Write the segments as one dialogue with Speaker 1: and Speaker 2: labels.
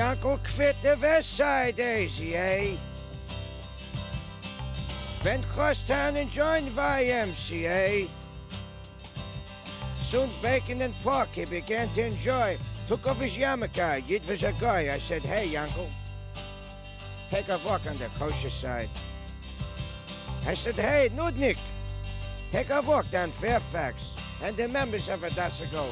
Speaker 1: Yankel quit the West Side Daisy, eh? Went cross town and joined YMCA. Soon Bacon and Park he began to enjoy. Took off his yarmulke. It was a guy. I said, hey, Yankel, take a walk on the kosher side. I said, hey, Nudnik, take a walk down Fairfax. And the members of Hadassah go.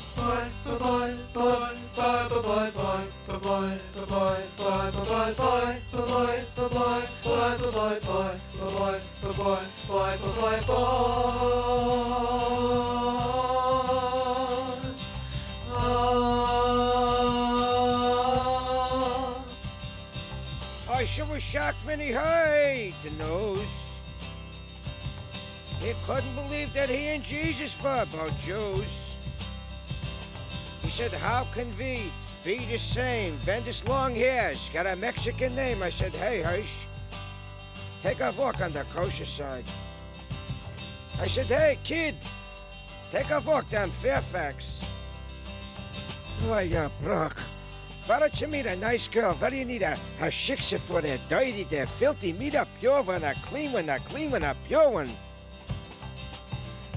Speaker 1: I sure was shocked he heard the news. He couldn't believe that he and Jesus were about Jews. He said, How can we be the same? Bendis long hairs, got a Mexican name. I said, Hey, Hirsch, take a walk on the kosher side. I said, Hey, kid, take a walk down Fairfax. Oh, yeah, Brock. Why don't you meet a nice girl? Why do you need a, a shiksa for that dirty, that filthy? Meet a pure one, a clean one, a clean one, a pure one.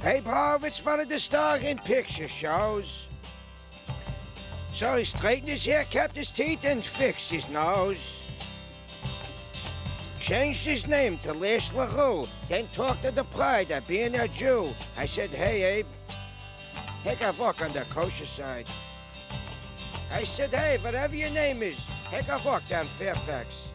Speaker 1: Hey, Bob, it's one of the starring picture shows. So he straightened his hair, kept his teeth, and fixed his nose. Changed his name to Les LaRue, then talked to the pride of being a Jew. I said, hey, Abe, take a walk on the kosher side. I said, hey, whatever your name is, take a walk down Fairfax.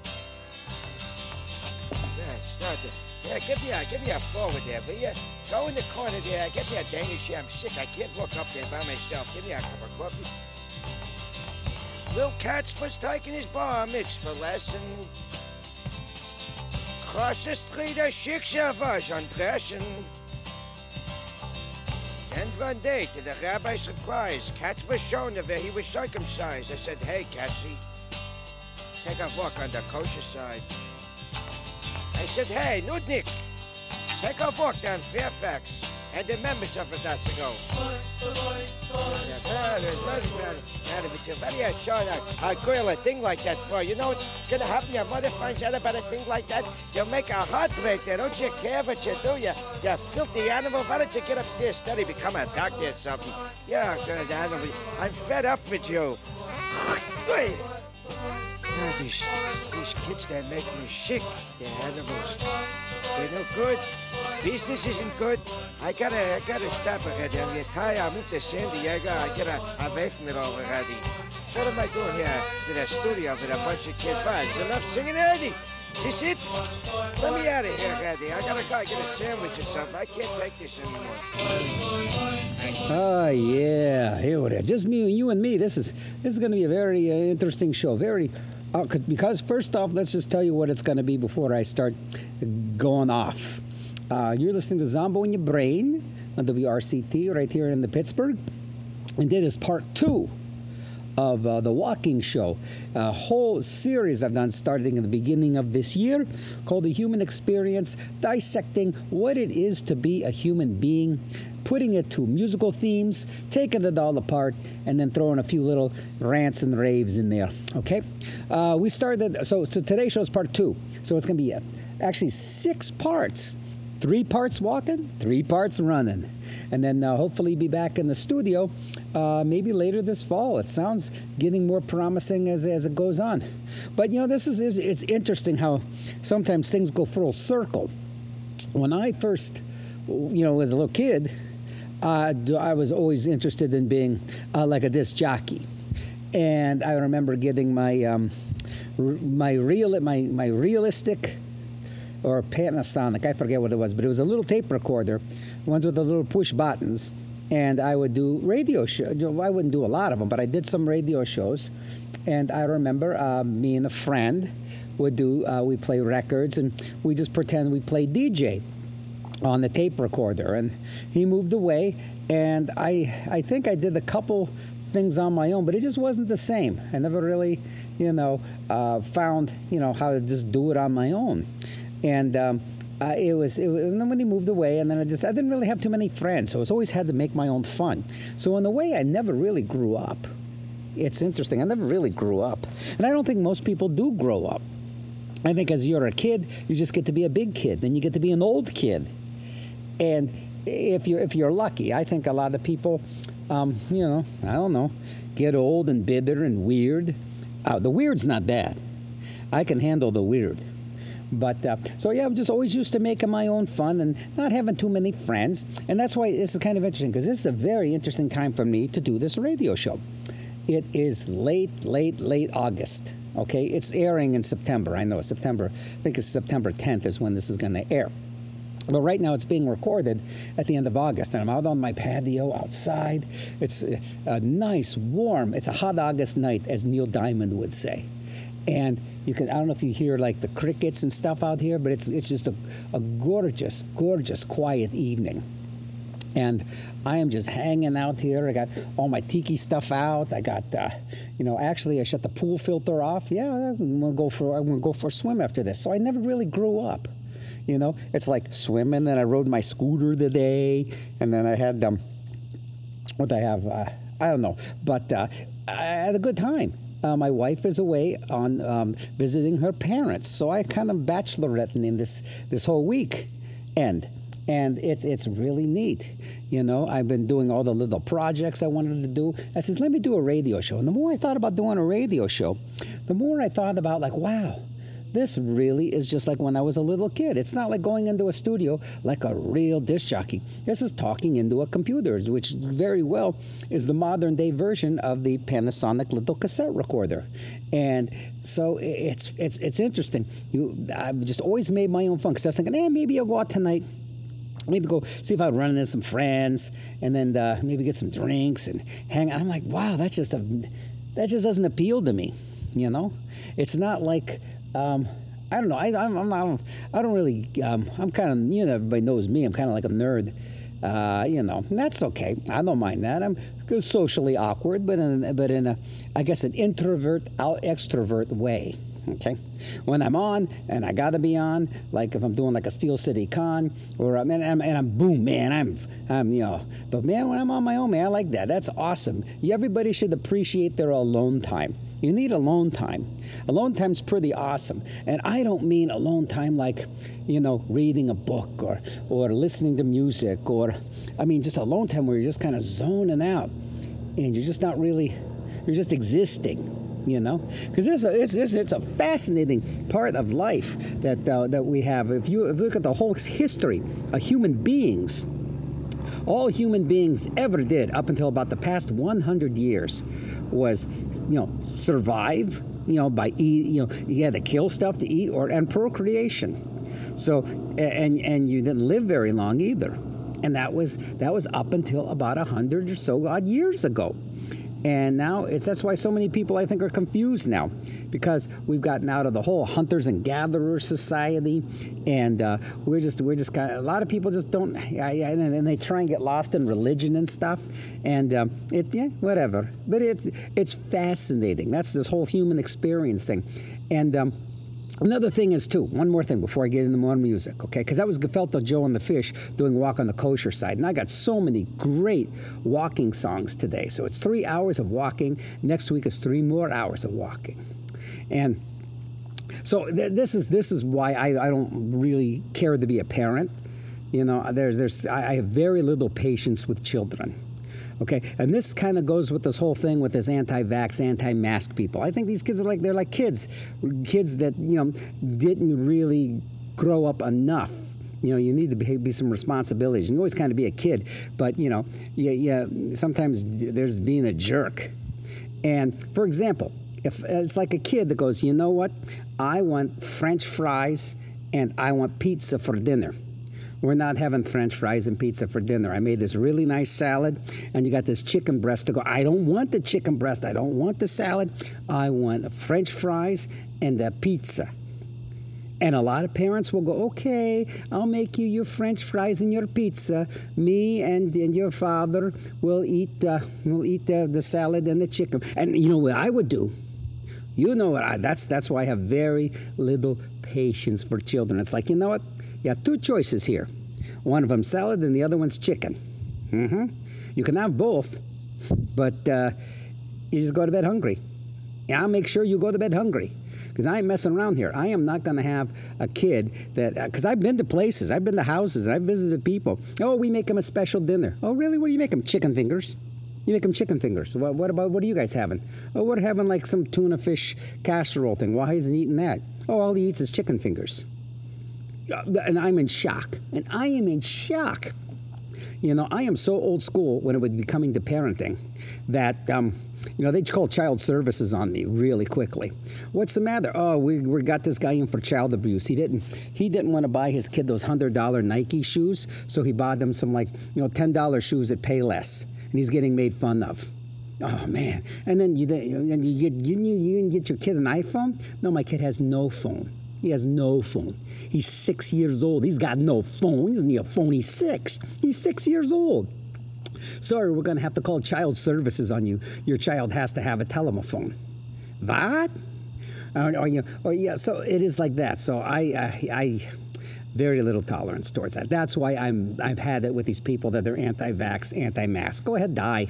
Speaker 1: Yeah, start it. Yeah, give me a, give me a forward there, will you? Go in the corner there, get me a Danish. I'm sick, I can't walk up there by myself. Give me a cup of coffee. Will Katz was taking his bar mitzvah lesson. Cross the street, a shiksa was undressing. And one day, to the rabbi's surprise, Katz was shown where he was circumcised. I said, hey, Katzy, take a walk on the kosher side. I said, hey, Nudnik, take a walk down Fairfax. And the members of it has to go. Very short, a girl, a thing like that for. You know what's gonna happen? Your mother finds out about a thing like that. You'll make a heartbreak there. Don't you care what you do? You, you filthy animal. Why don't you get upstairs, study, become a doctor or something? Yeah, good animal. I'm fed up with you. These, these kids, they make me sick. They're animals. They're no good. Business isn't good. I gotta, I gotta stop already. I'm retired. I moved to San Diego. I gotta away from it already. What am I doing here in a studio with a bunch of kids? Why, is enough singing already? This it? Let me out of here, already. I gotta go get a sandwich or something. I can't take this anymore.
Speaker 2: Oh yeah, here we are. Just me, you and me. This is this is to be a very uh, interesting show. Very 'cause- because first off, let's just tell you what it's going to be before I start going off. Uh, you're listening to Zombo in Your Brain on WRCT right here in the Pittsburgh, and this is part two of uh, the walking show a whole series i've done starting in the beginning of this year called the human experience dissecting what it is to be a human being putting it to musical themes taking it all apart and then throwing a few little rants and raves in there okay uh, we started so so today's show is part two so it's going to be uh, actually six parts three parts walking three parts running and then uh, hopefully be back in the studio uh, maybe later this fall. It sounds getting more promising as, as it goes on. But you know, this is, is it's interesting how sometimes things go full circle. When I first, you know, was a little kid, uh, I was always interested in being uh, like a disc jockey, and I remember getting my um, r- my real my my realistic or Panasonic. I forget what it was, but it was a little tape recorder, ones with the little push buttons. And I would do radio shows. I wouldn't do a lot of them, but I did some radio shows. And I remember uh, me and a friend would do. Uh, we play records, and we just pretend we play DJ on the tape recorder. And he moved away, and I I think I did a couple things on my own, but it just wasn't the same. I never really, you know, uh, found you know how to just do it on my own. And um, uh, it was, it and then when he moved away, and then I just I didn't really have too many friends, so I was always had to make my own fun. So in a way, I never really grew up. it's interesting. I never really grew up, and I don't think most people do grow up. I think as you're a kid, you just get to be a big kid, then you get to be an old kid, and if you're if you're lucky, I think a lot of people, um, you know, I don't know, get old and bitter and weird. Uh, the weird's not bad. I can handle the weird. But uh, so yeah, I'm just always used to making my own fun and not having too many friends, and that's why this is kind of interesting because this is a very interesting time for me to do this radio show. It is late, late, late August. Okay, it's airing in September. I know September. I think it's September 10th is when this is going to air. But right now it's being recorded at the end of August, and I'm out on my patio outside. It's a, nice, warm. It's a hot August night, as Neil Diamond would say. And you can I don't know if you hear like the crickets and stuff out here, but it's it's just a, a gorgeous, gorgeous, quiet evening. And I am just hanging out here. I got all my tiki stuff out. I got, uh, you know, actually I shut the pool filter off. Yeah, I'm gonna go for I'm gonna go for a swim after this. So I never really grew up. You know, it's like swimming. And I rode my scooter today, and then I had um, what I have. Uh, I don't know, but uh, I had a good time. Uh, my wife is away on um, visiting her parents, so I kind of bacheloretting in this this whole week end, and it, it's really neat. You know, I've been doing all the little projects I wanted to do. I said, let me do a radio show, and the more I thought about doing a radio show, the more I thought about like, wow this really is just like when I was a little kid. It's not like going into a studio like a real disc jockey. This is talking into a computer, which very well is the modern day version of the Panasonic little cassette recorder. And so it's it's it's interesting. You, I've just always made my own fun because I was thinking, eh, maybe I'll go out tonight maybe go see if I run into some friends and then uh, maybe get some drinks and hang out. I'm like, wow, that just a, that just doesn't appeal to me, you know. It's not like um, I don't know. I, I'm, I'm not, I don't really. Um, I'm kind of. You know, everybody knows me. I'm kind of like a nerd. Uh, you know, that's okay. I don't mind that. I'm socially awkward, but in but in a, I guess an introvert out extrovert way. Okay, when I'm on and I got to be on, like if I'm doing like a Steel City Con, or I'm and, I'm and I'm boom, man, I'm I'm you know. But man, when I'm on my own, man, I like that. That's awesome. Everybody should appreciate their alone time. You need alone time. Alone time's pretty awesome. And I don't mean alone time like, you know, reading a book or, or listening to music or, I mean, just alone time where you're just kind of zoning out and you're just not really, you're just existing you know because it's a, it's, it's, it's, a fascinating part of life that, uh, that we have if you, if you look at the whole history of human beings all human beings ever did up until about the past 100 years was you know survive you know, by eat, you know, you had to kill stuff to eat or and procreation. So and and you didn't live very long either. And that was that was up until about a hundred or so odd years ago. And now it's that's why so many people I think are confused now because we've gotten out of the whole hunters and gatherers society, and uh, we're just we're just kind of, a lot of people just don't yeah and, and, they try and get lost in religion and stuff, and um, it yeah whatever. But it it's fascinating. That's this whole human experience thing, and. Um, Another thing is too. One more thing before I get into more music, okay? Because that was Gefilte Joe and the Fish doing Walk on the Kosher side, and I got so many great walking songs today. So it's three hours of walking. Next week is three more hours of walking, and so th- this is this is why I, I don't really care to be a parent. You know, there's there's I have very little patience with children. Okay, and this kind of goes with this whole thing with this anti-vax, anti-mask people. I think these kids are like they're like kids, kids that you know didn't really grow up enough. You know, you need to be, be some responsibilities. You can always kind of be a kid, but you know, yeah, yeah. Sometimes there's being a jerk. And for example, if it's like a kid that goes, you know what, I want French fries and I want pizza for dinner we're not having french fries and pizza for dinner. I made this really nice salad, and you got this chicken breast to go. I don't want the chicken breast. I don't want the salad. I want french fries and a pizza. And a lot of parents will go, okay, I'll make you your french fries and your pizza. Me and, and your father will eat, uh, will eat the, the salad and the chicken. And you know what I would do? You know what I, that's, that's why I have very little patience for children. It's like, you know what? You have two choices here. One of them salad and the other one's chicken. Mm-hmm. You can have both, but uh, You just go to bed hungry. Yeah, I'll make sure you go to bed hungry because I ain't messing around here. I am not going to have a kid that, because uh, I've been to places, I've been to houses, and I've visited people. Oh, we make them a special dinner. Oh, really? What do you make them? Chicken fingers? You make them chicken fingers. What, what about, what are you guys having? Oh, we're having like some tuna fish casserole thing. Why isn't he eating that? Oh, all he eats is chicken fingers. And I'm in shock. And I am in shock. You know, I am so old school when it would be coming to parenting that, um, you know, they'd call child services on me really quickly. What's the matter? Oh, we, we got this guy in for child abuse. He didn't he didn't want to buy his kid those hundred dollar Nike shoes, so he bought them some like you know ten dollar shoes that pay less, and he's getting made fun of. Oh man! And then you then you get you, you get your kid an iPhone. No, my kid has no phone. He has no phone. He's six years old. He's got no phone. He doesn't need a phone. He's six. He's six years old. Sorry, we're going to have to call child services on you. Your child has to have a telephone. What? Or, you or yeah, so it is like that. So I, I, I very little tolerance towards that. That's why I'm I've had it with these people that they're anti-vax, anti-mask. Go ahead, die.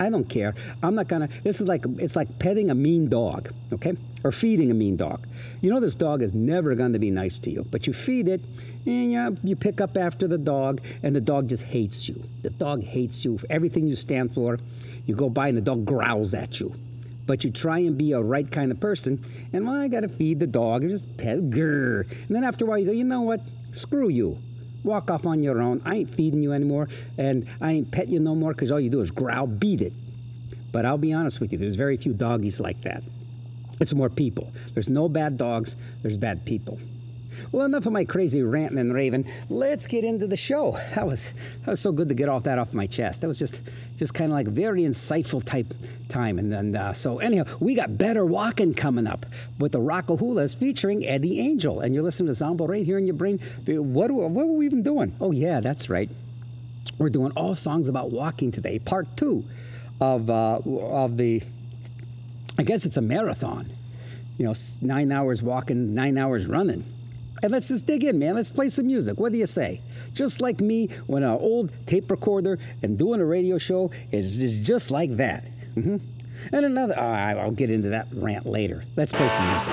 Speaker 2: I don't care. I'm not gonna. This is like it's like petting a mean dog, okay, or feeding a mean dog. You know this dog is never going to be nice to you, but you feed it, and you, you pick up after the dog, and the dog just hates you. The dog hates you for everything you stand for. You go by, and the dog growls at you. But you try and be a right kind of person, and well, I gotta feed the dog and just pet, grrr. And then after a while, you go, you know what? Screw you walk off on your own. I ain't feeding you anymore, and I ain't petting you no more because all you do is growl, beat it. But I'll be honest with you, there's very few doggies like that. It's more people. There's no bad dogs, there's bad people. Well, enough of my crazy ranting and raving. Let's get into the show. That was that was so good to get off that off my chest. That was just just kind of like very insightful type time. And then uh, so anyhow, we got better walking coming up with the Rockahulas featuring Eddie Angel. And you're listening to Zombo right here in your brain. What what were we even doing? Oh yeah, that's right. We're doing all songs about walking today, part two of uh, of the. I guess it's a marathon. You know, nine hours walking, nine hours running. And let's just dig in, man. Let's play some music. What do you say? Just like me, when an old tape recorder and doing a radio show is just like that. Mm-hmm. And another, oh, I'll get into that rant later. Let's play some music.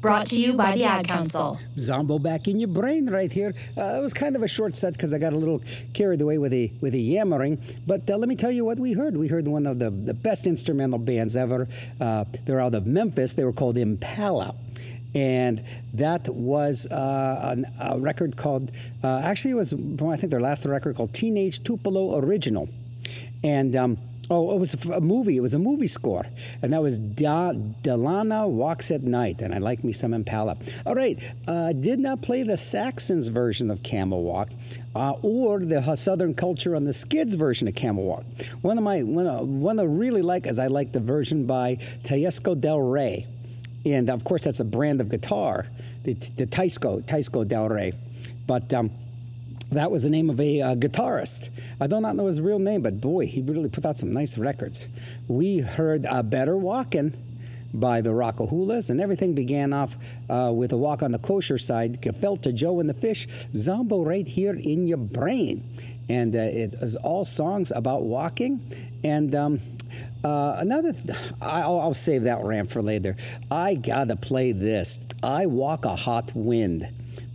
Speaker 3: Brought to you by the Ad Council.
Speaker 2: Zombo back in your brain right here. Uh, it was kind of a short set because I got a little carried away with the with the yammering. But uh, let me tell you what we heard. We heard one of the, the best instrumental bands ever. Uh, they're out of Memphis. They were called Impala. And that was uh, an, a record called, uh, actually, it was, I think their last record called Teenage Tupelo Original. And um, oh, it was a movie. It was a movie score, and that was da- Delana Walks at Night. And I like me some Impala. All right, uh, did not play the Saxons version of Camel Walk. Uh, or the Southern Culture on the Skids version of Camel Walk. One of my one, uh, one I really like is I like the version by Teisco Del Rey, and of course that's a brand of guitar, the, the Teisco Teisco Del Rey. But um, that was the name of a uh, guitarist. I do not know his real name, but boy, he really put out some nice records. We heard uh, Better Walkin' by the Rockahulas, and everything began off uh, with a walk on the kosher side, Gefilte Joe and the Fish, Zombo right here in your brain. And uh, it is all songs about walking. And um, uh, another, th- I'll, I'll save that rant for later. I gotta play this. I Walk a Hot Wind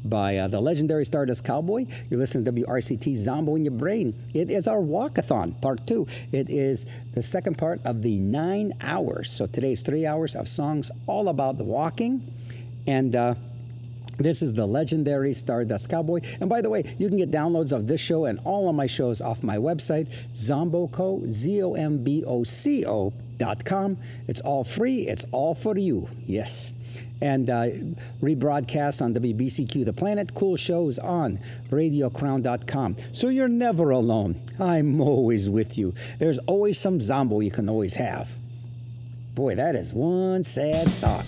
Speaker 2: by uh, the legendary Stardust Cowboy. You're listening to WRCT Zombo in Your Brain. It is our walkathon, part two. It is the second part of the nine hours. So today's three hours of songs all about the walking. And uh, this is the legendary Stardust Cowboy. And by the way, you can get downloads of this show and all of my shows off my website, Zomboco, Z O M B O C O dot com. It's all free, it's all for you. Yes and uh, rebroadcast on WBCQ The Planet. Cool shows on radiocrown.com. So you're never alone. I'm always with you. There's always some zombo you can always have. Boy, that is one sad thought.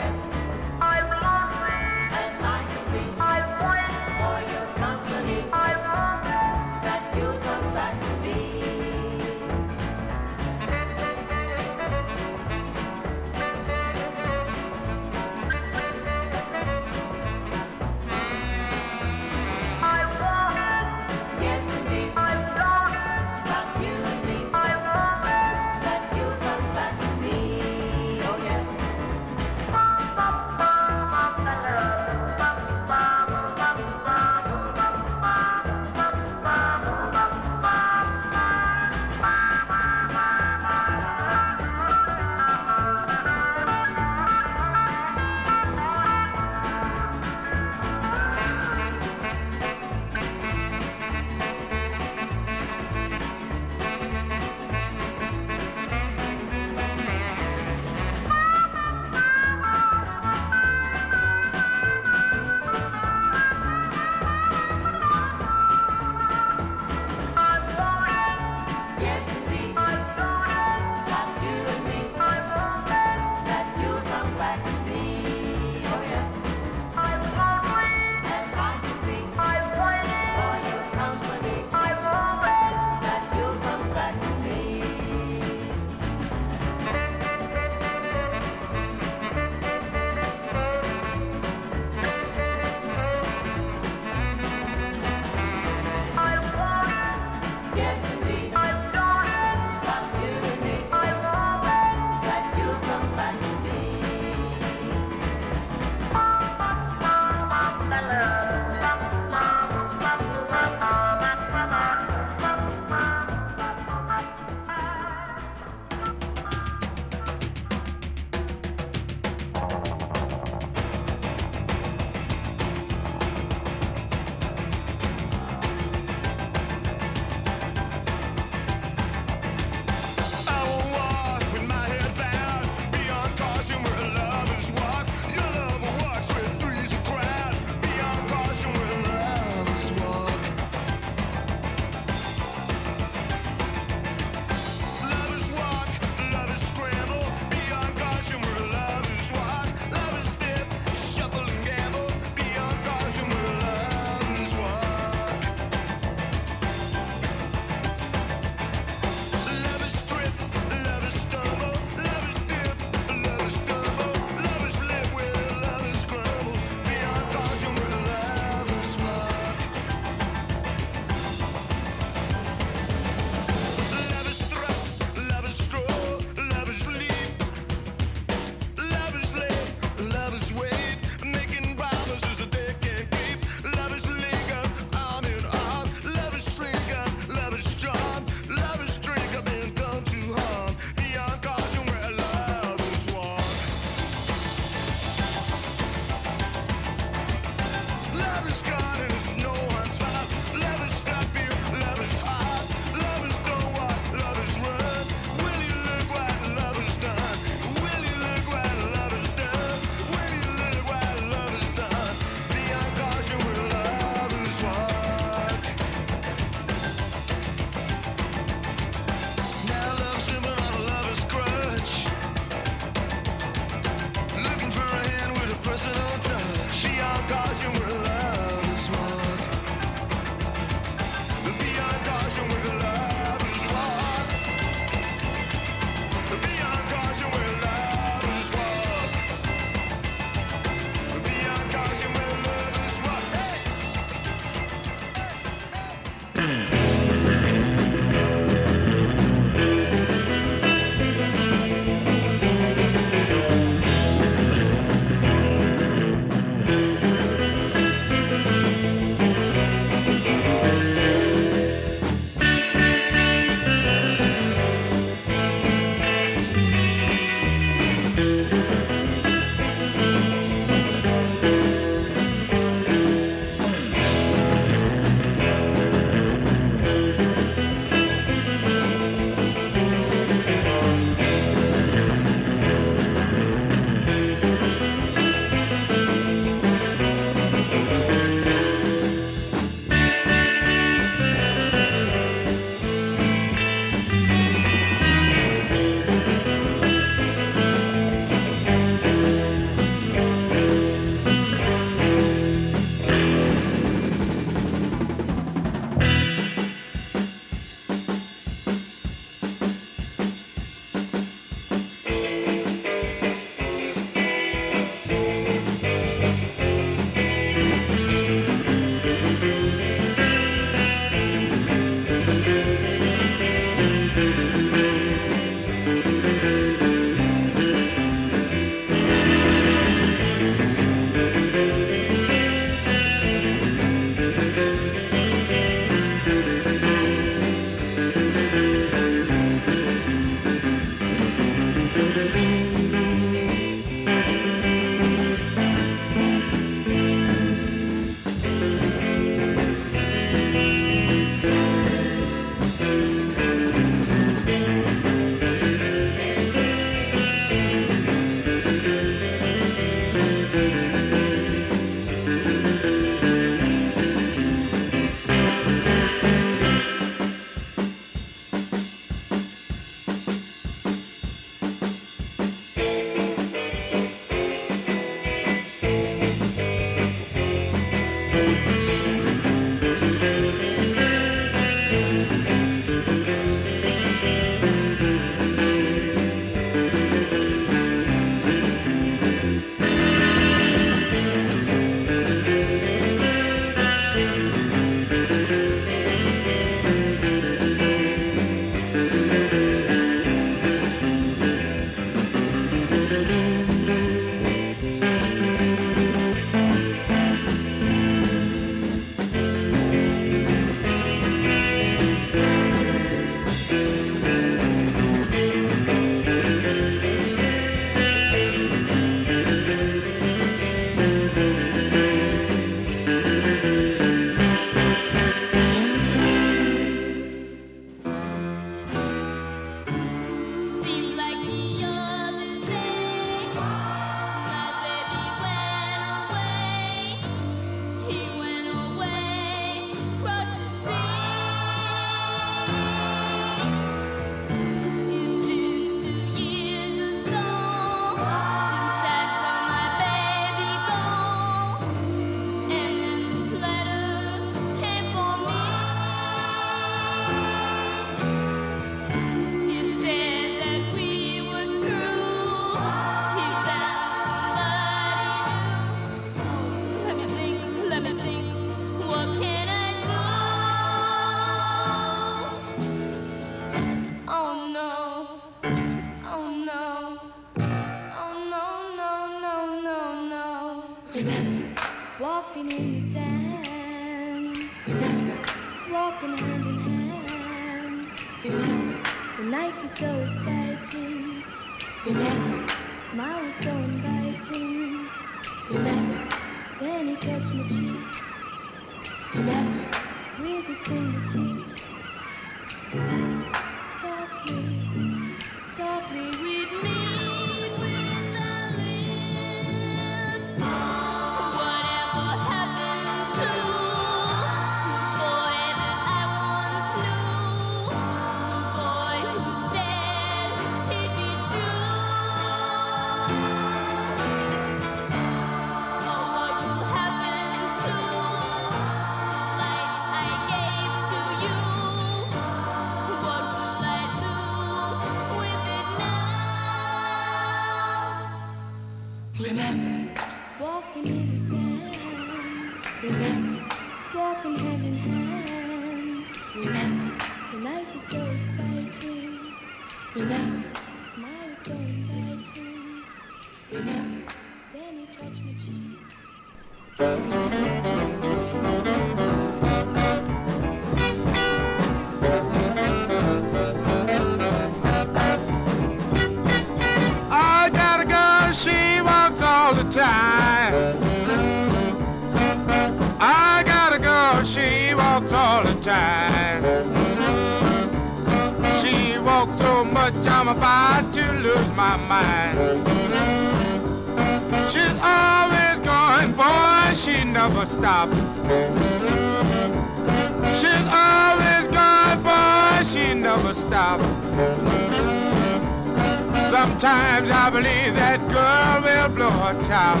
Speaker 4: child.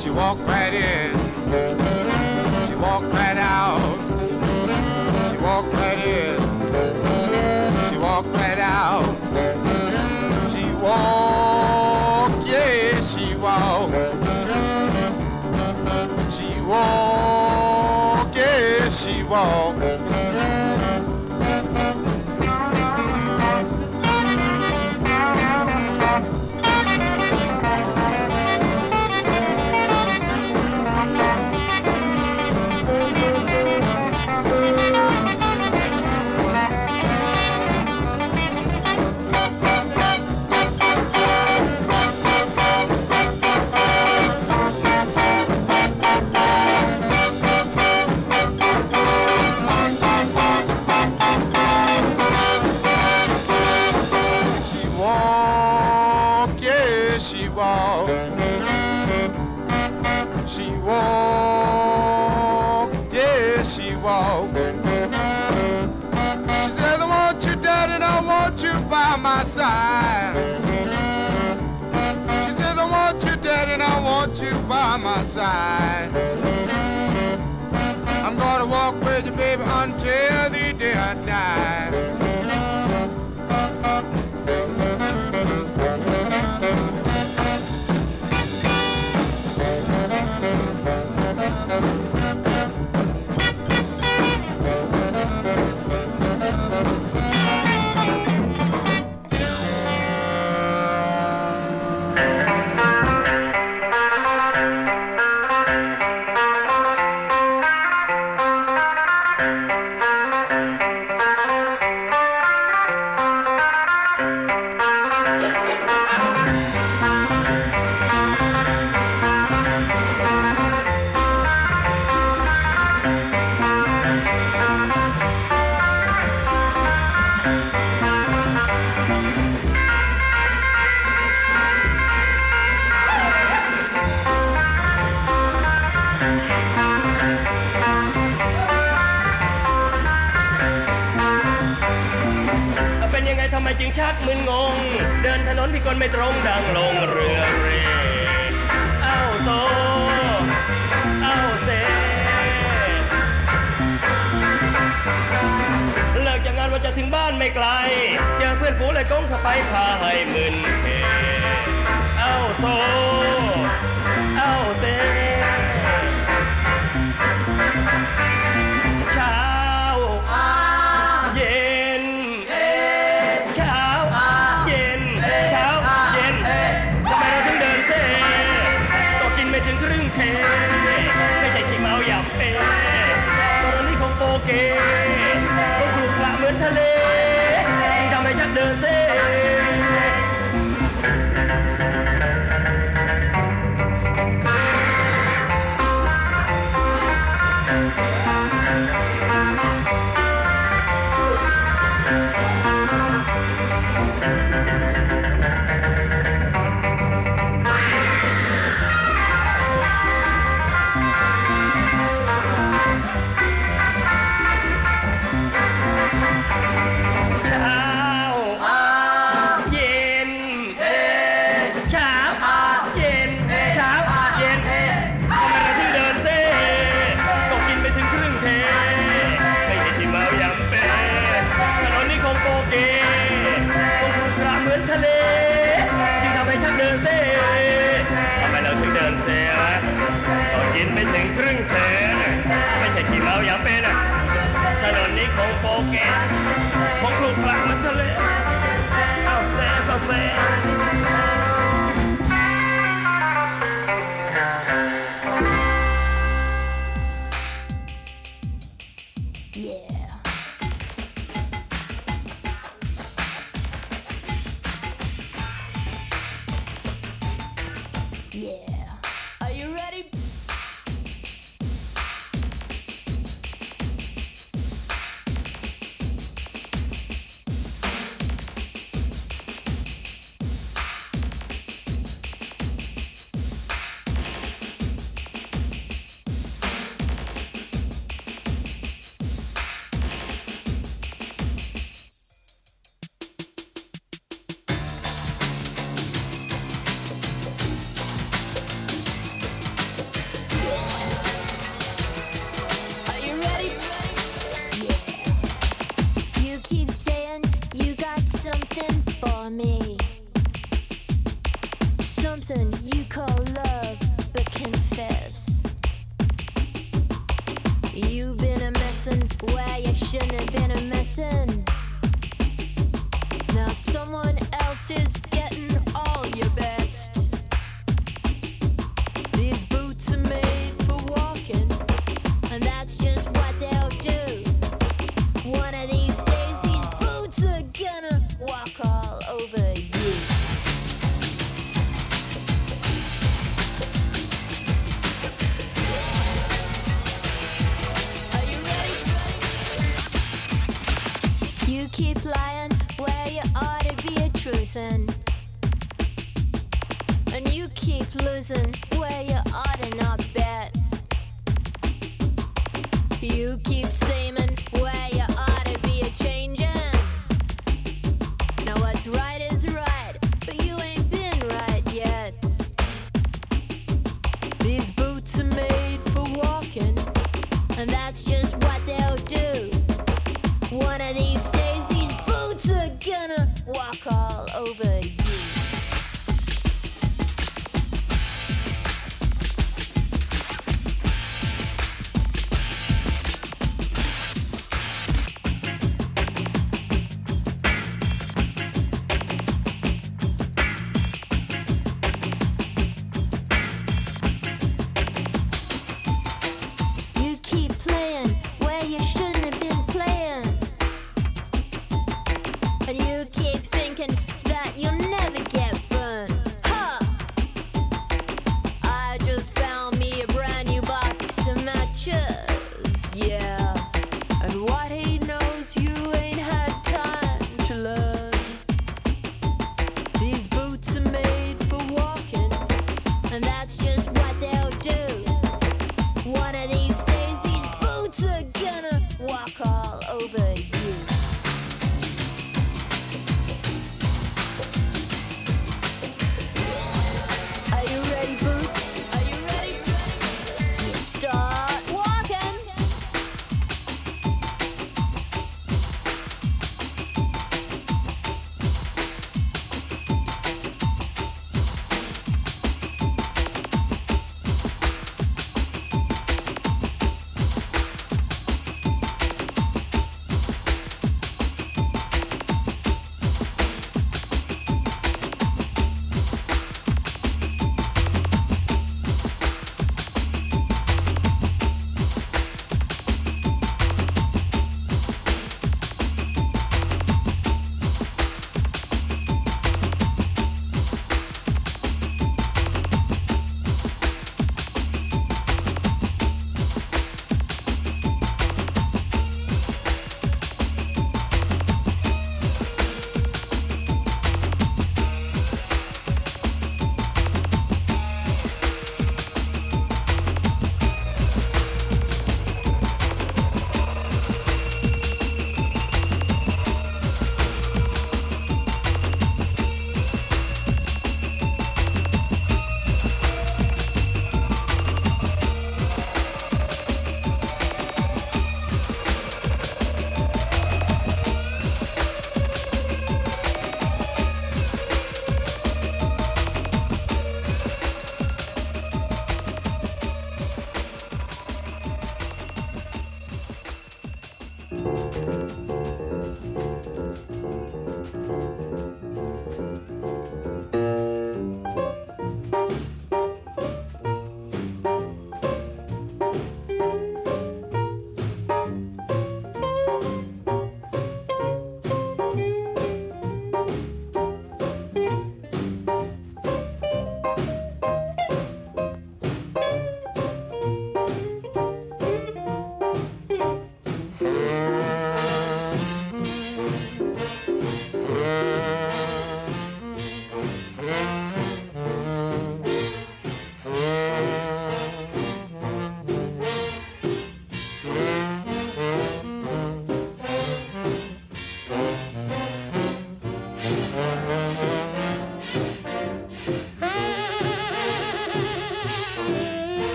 Speaker 4: She walked right in. She walked right out. She walked right in. She walked right out. She walked, yeah, she walked. She walked, yeah, she
Speaker 5: walked.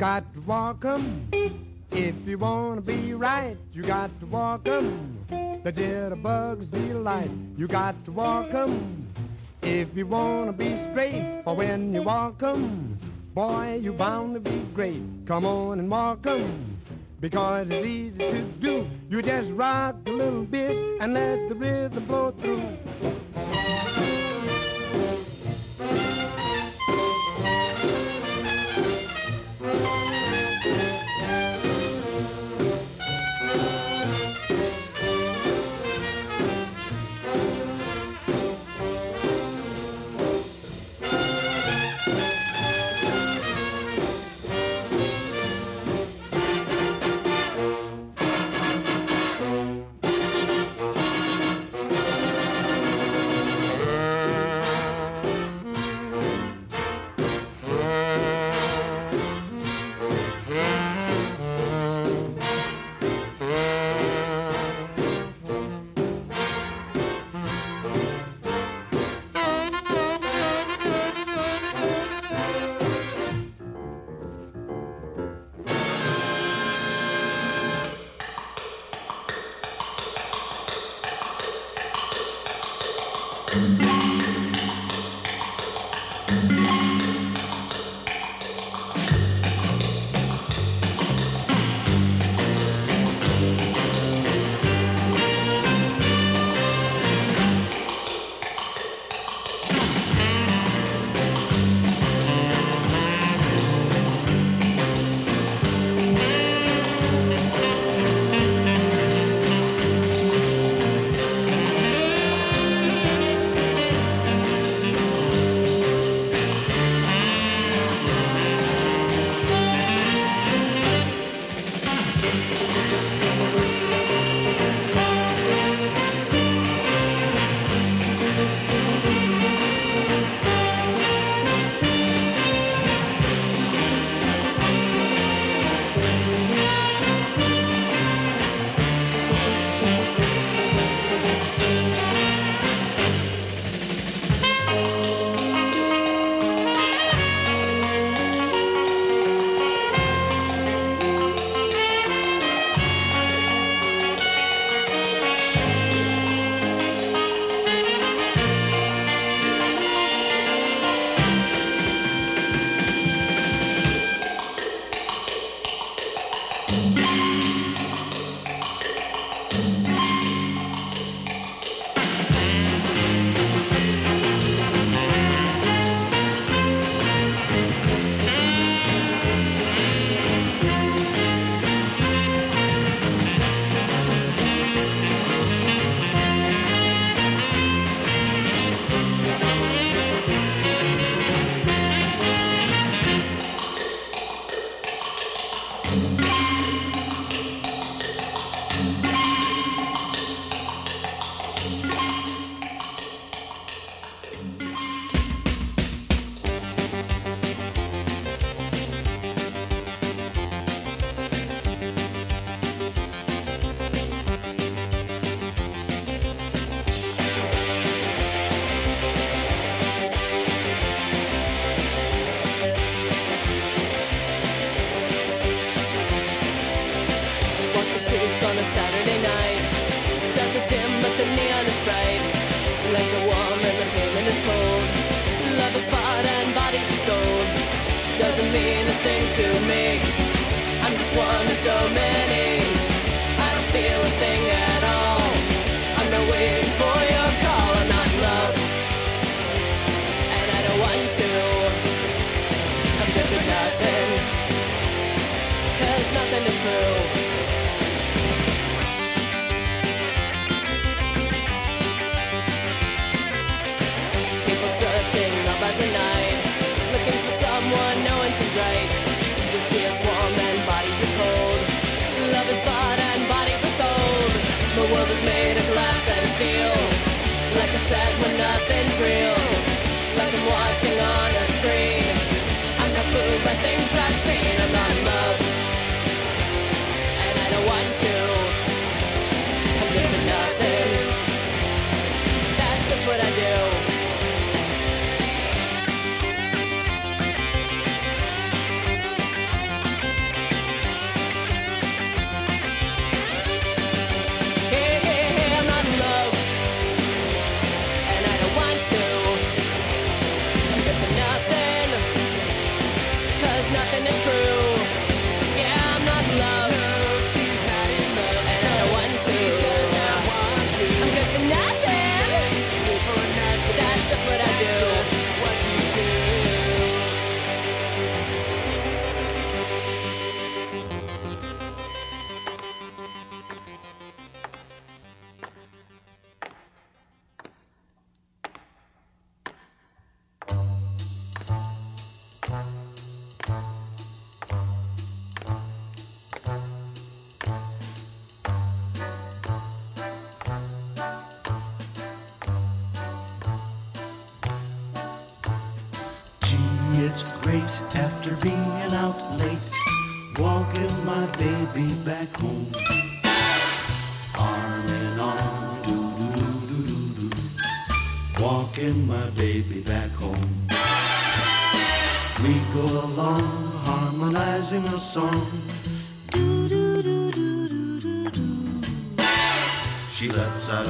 Speaker 5: got to walk
Speaker 6: 'em. If you wanna be right, you got to walk 'em. The jitterbug's delight, you got to walk 'em. If you wanna be straight, for when you walk 'em, boy, you bound to be great. Come on and walk 'em, because it's easy to do. You just rock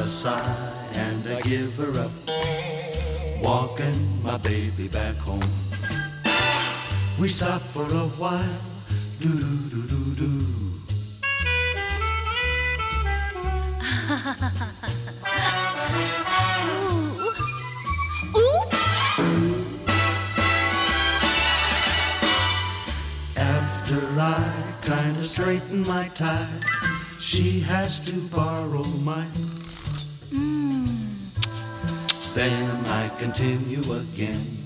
Speaker 6: a
Speaker 7: sigh and I give her up. Walking my baby back home. We stop for a while. Do do do do do. Ooh. Ooh. After I kinda straighten my tie, she has to borrow mine then I continue again.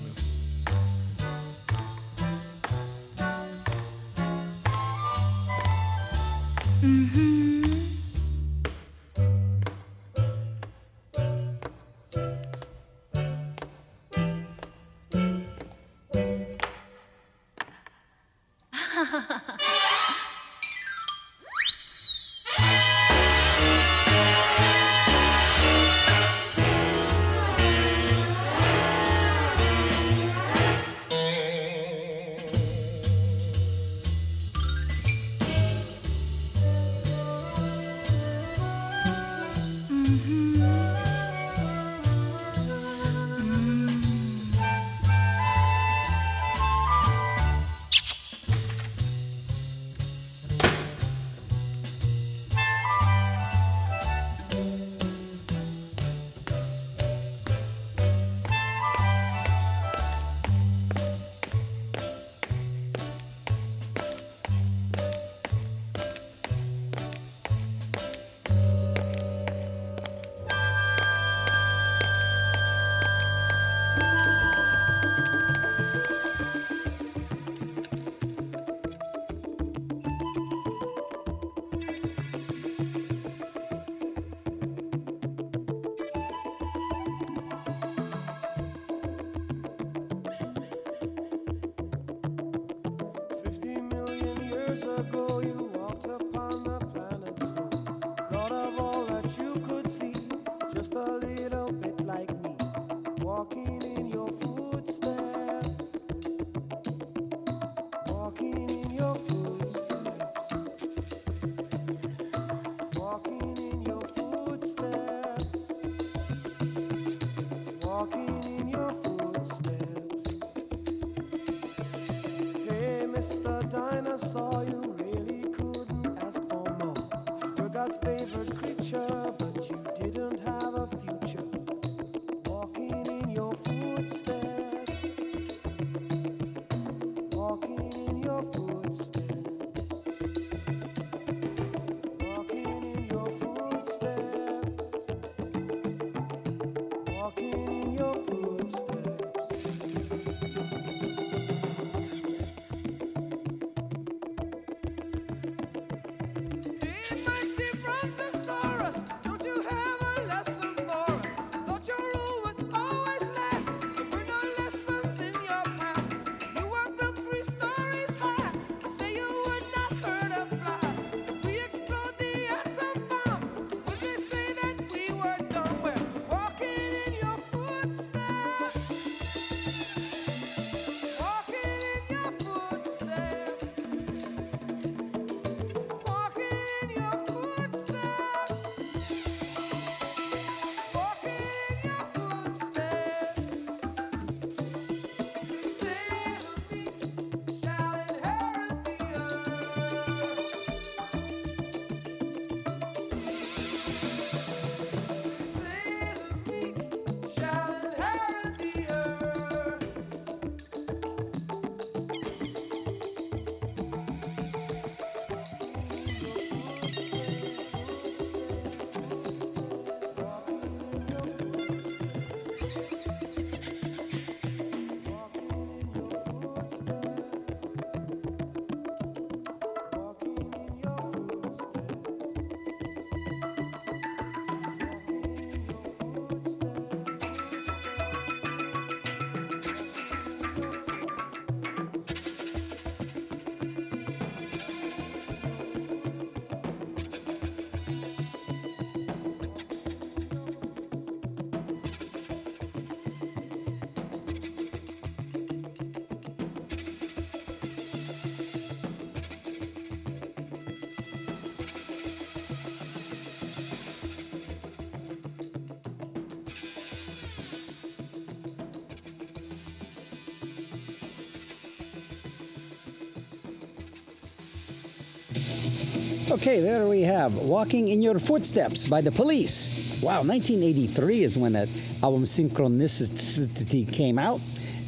Speaker 2: Okay, there we have Walking in Your Footsteps by the Police. Wow, 1983 is when that album Synchronicity came out,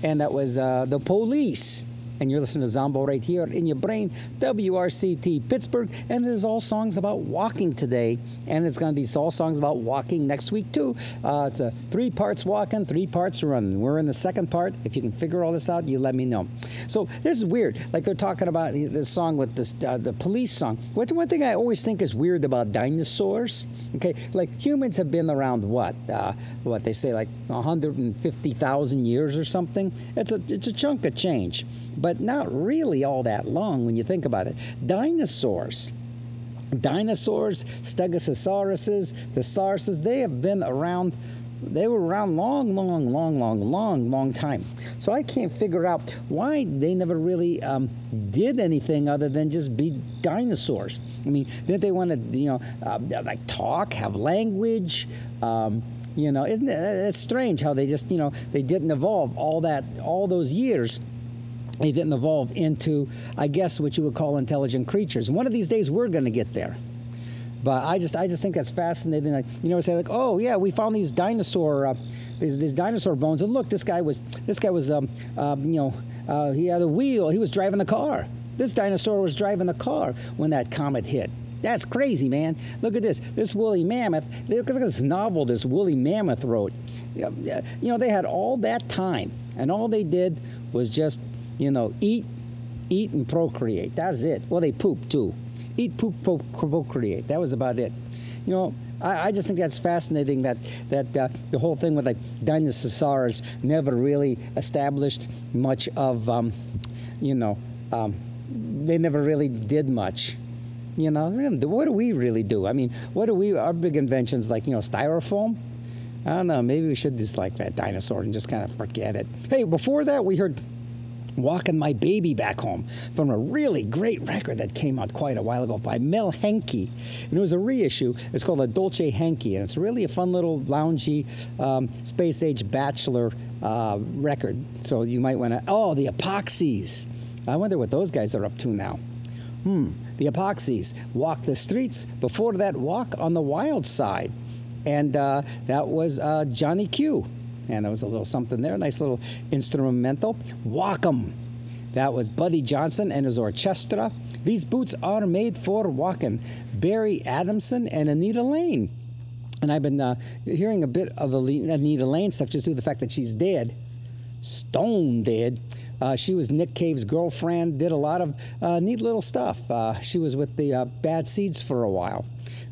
Speaker 2: and that was uh, the Police. And you're listening to Zombo right here in your brain, WRCT Pittsburgh, and it is all songs about walking today, and it's going to be all songs about walking next week too. Uh, it's three parts walking, three parts running. We're in the second part. If you can figure all this out, you let me know. So this is weird. Like they're talking about this song with this uh, the police song. What's one thing I always think is weird about dinosaurs? Okay, like humans have been around what? Uh, what they say like 150,000 years or something. It's a it's a chunk of change, but not really all that long when you think about it. Dinosaurs. Dinosaurs, Stegosauruses, the sauruses, they have been around they were around long, long, long, long, long, long time. So I can't figure out why they never really um, did anything other than just be dinosaurs. I mean, didn't they want to, you know, uh, like talk, have language? Um, you know, isn't it? It's strange how they just, you know, they didn't evolve all that, all those years. They didn't evolve into, I guess, what you would call intelligent creatures. One of these days, we're going to get there. But I just I just think that's fascinating. Like, you know, say like, oh yeah, we found these dinosaur uh, these, these dinosaur bones, and look, this guy was this guy was um, um, you know uh, he had a wheel. He was driving the car. This dinosaur was driving the car when that comet hit. That's crazy, man. Look at this. This woolly mammoth. Look at this novel this woolly mammoth wrote. You know, they had all that time, and all they did was just, you know, eat, eat, and procreate. That's it. Well, they poop too eat, poop, pro- procreate. That was about it. You know, I, I just think that's fascinating that that uh, the whole thing with like dinosaurs never really established much of, um, you know, um, they never really did much. You know, what do we really do? I mean, what do we? Our big inventions like you know styrofoam. I don't know. Maybe we should just like that dinosaur and just kind of forget it. Hey, before that, we heard Walking My Baby Back Home from a really great record that came out quite a while ago by Mel Henke. And it was a reissue. It's called a Dolce Henke, and it's really a fun little loungy um, space age bachelor uh, record. So you might want to. Oh, the Epoxies. I wonder what those guys are up to now. Hmm, the Epoxies. Walk the Streets. Before that, Walk on the Wild Side. And uh, that was uh, Johnny Q. And there was a little something there, nice little instrumental. Walk 'em. That was Buddy Johnson and his orchestra. These boots are made for walking. Barry Adamson and Anita Lane. And I've been uh, hearing a bit of Anita Lane stuff just due to the fact that she's dead, stone dead. Uh, she was Nick Cave's girlfriend, did a lot of uh, neat little stuff. Uh, she was with the uh, Bad Seeds for a while.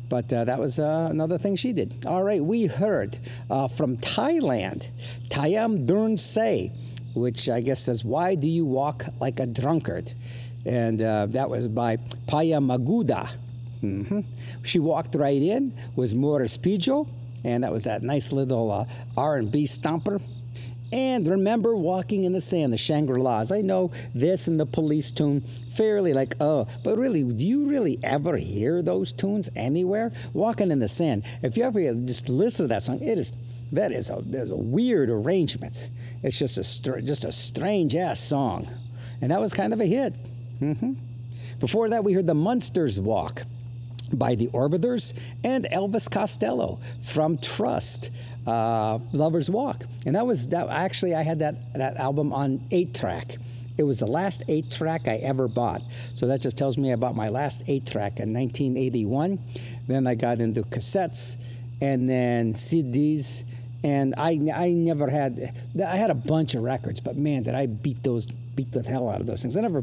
Speaker 2: But uh, that was uh, another thing she did. All right, we heard uh, from Thailand, Tayam Durn Se, which I guess says, Why do you walk like a drunkard? And uh, that was by Paya Maguda. hmm She walked right in, was Morris Pejoe, and that was that nice little uh, R&B stomper. And remember walking in the sand, the Shangri-Las. I know this and the police tune fairly like, oh, but really, do you really ever hear those tunes anywhere? Walking in the Sand. If you ever just listen to that song, it is that is a, there's a weird arrangement. It's just a str- just a strange ass song, and that was kind of a hit. hmm Before that, we heard the Munsters Walk by the Orbiters and Elvis Costello from Trust. Uh, Lover's Walk, and that was that. Actually, I had that that album on eight track. It was the last eight track I ever bought. So that just tells me about my last eight track in 1981. Then I got into cassettes and then CDs. And I, I never had, I had a bunch of records, but man, did I beat those, beat the hell out of those things. I never,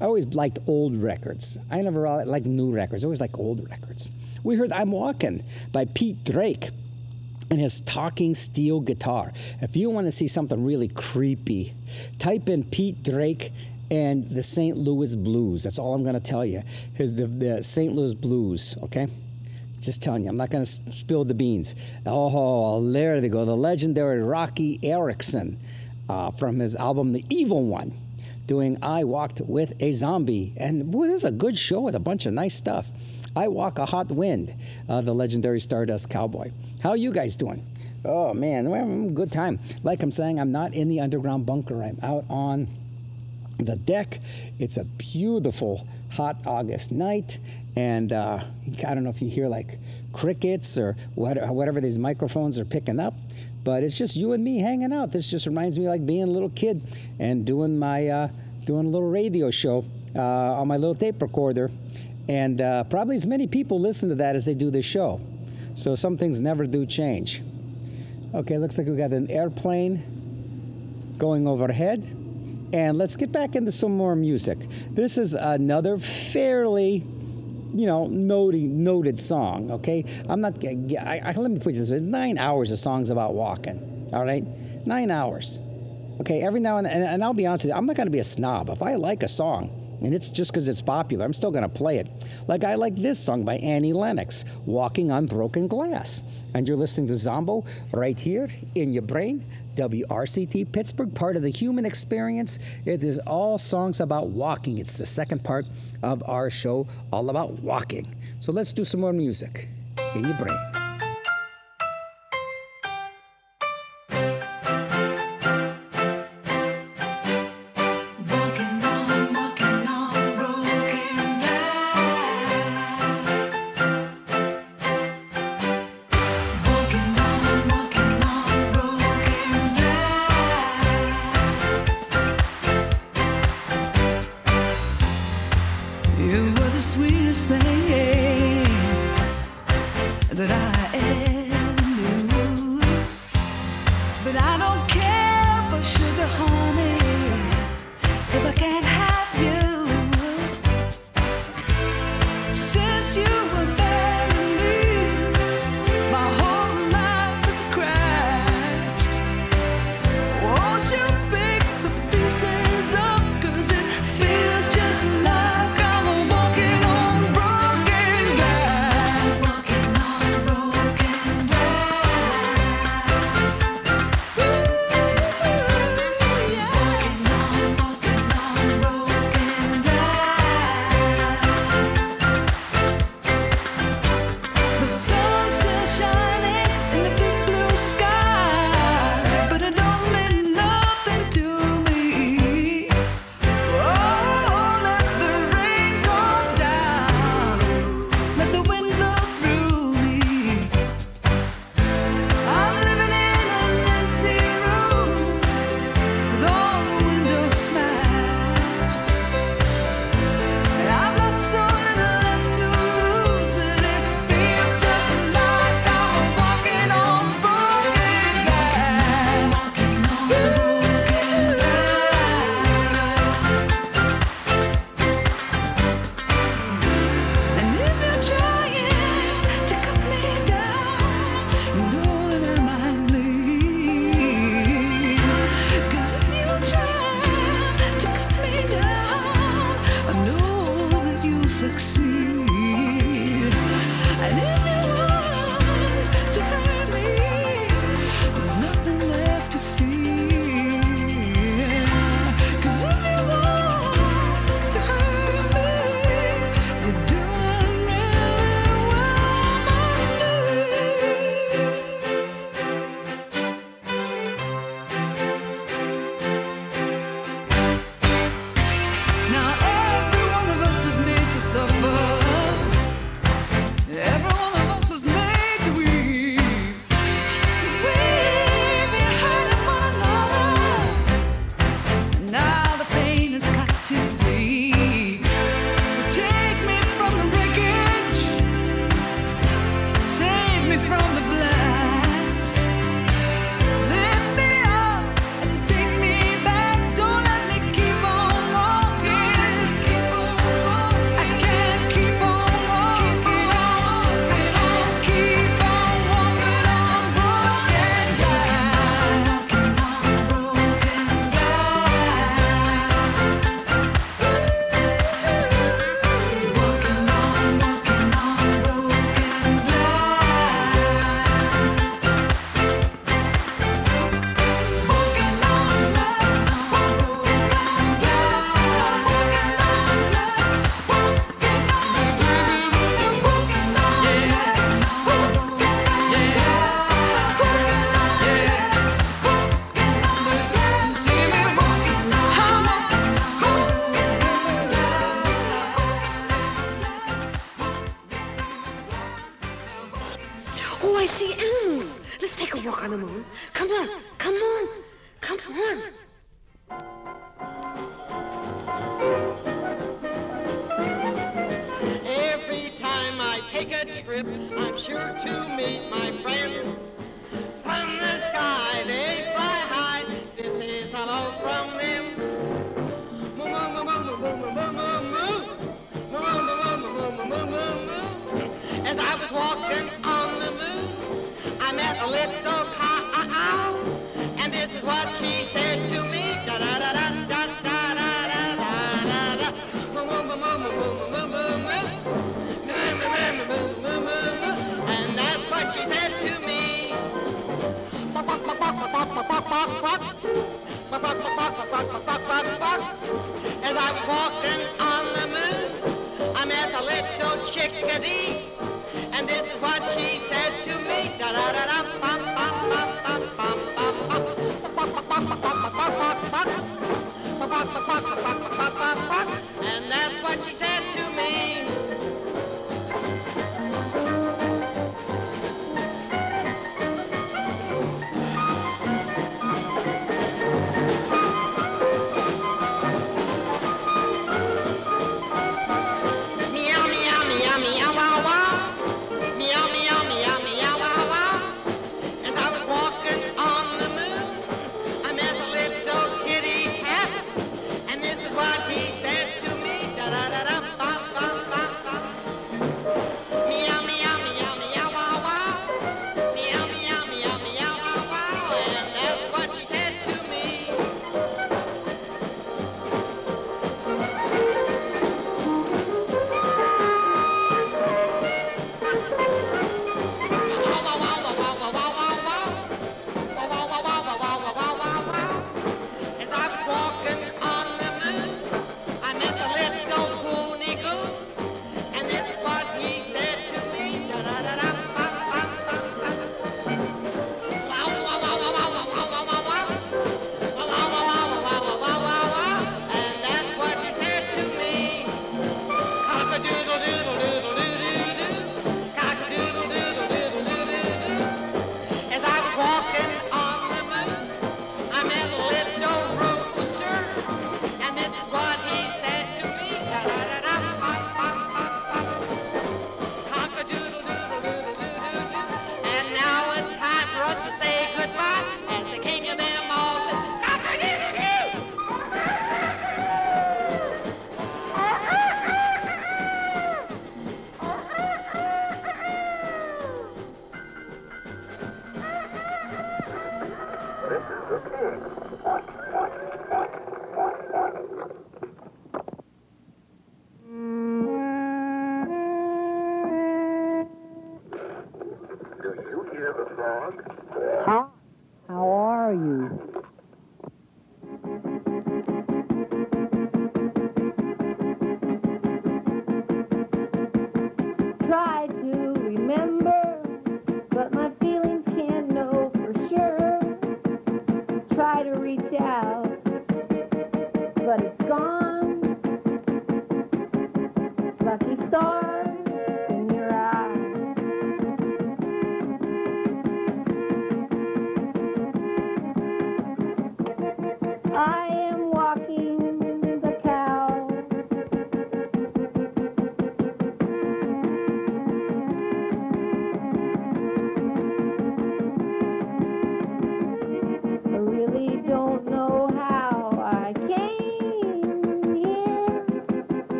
Speaker 2: I always liked old records. I never liked new records. I always liked old records. We heard I'm Walking by Pete Drake and his talking steel guitar. If you want to see something really creepy, type in Pete Drake and the St. Louis Blues. That's all I'm going to tell you. His, the, the St. Louis Blues, okay? Just telling you, I'm not going to spill the beans. Oh, there they go. The legendary Roky Erickson uh, from his album The Evil One doing I Walked with a Zombie. And boy, this is a good show with a bunch of nice stuff. I Walk a Hot Wind, uh, the legendary Stardust Cowboy. How are you guys doing? Oh man, good time. Like I'm saying, I'm not in the underground bunker. I'm out on the deck. It's a beautiful hot August night, and uh, I don't know if you hear like crickets or whatever these microphones are picking up, but it's just you and me hanging out. This just reminds me like being a little kid and doing my uh, doing a little radio show uh, on my little tape recorder, and uh, probably as many people listen to that as they do this show. So some things never do change. Okay, looks like we got an airplane going overhead. And let's get back into some more music. This is another fairly, you know, noted, noted song, okay? I'm not, I, I, let me put this nine hours of songs about walking, all right? Nine hours. Okay, every now and then, and, and I'll be honest with you, I'm not going to be a snob. If I like a song, and it's just because it's popular, I'm still going to play it. Like I like this song by Annie Lennox, Walking on Broken Glass. And you're listening to Zombo right here in your brain. WRCT Pittsburgh, part of the human experience. It is all songs about walking. It's the second part of our show, all about walking. So let's do some more music in your brain.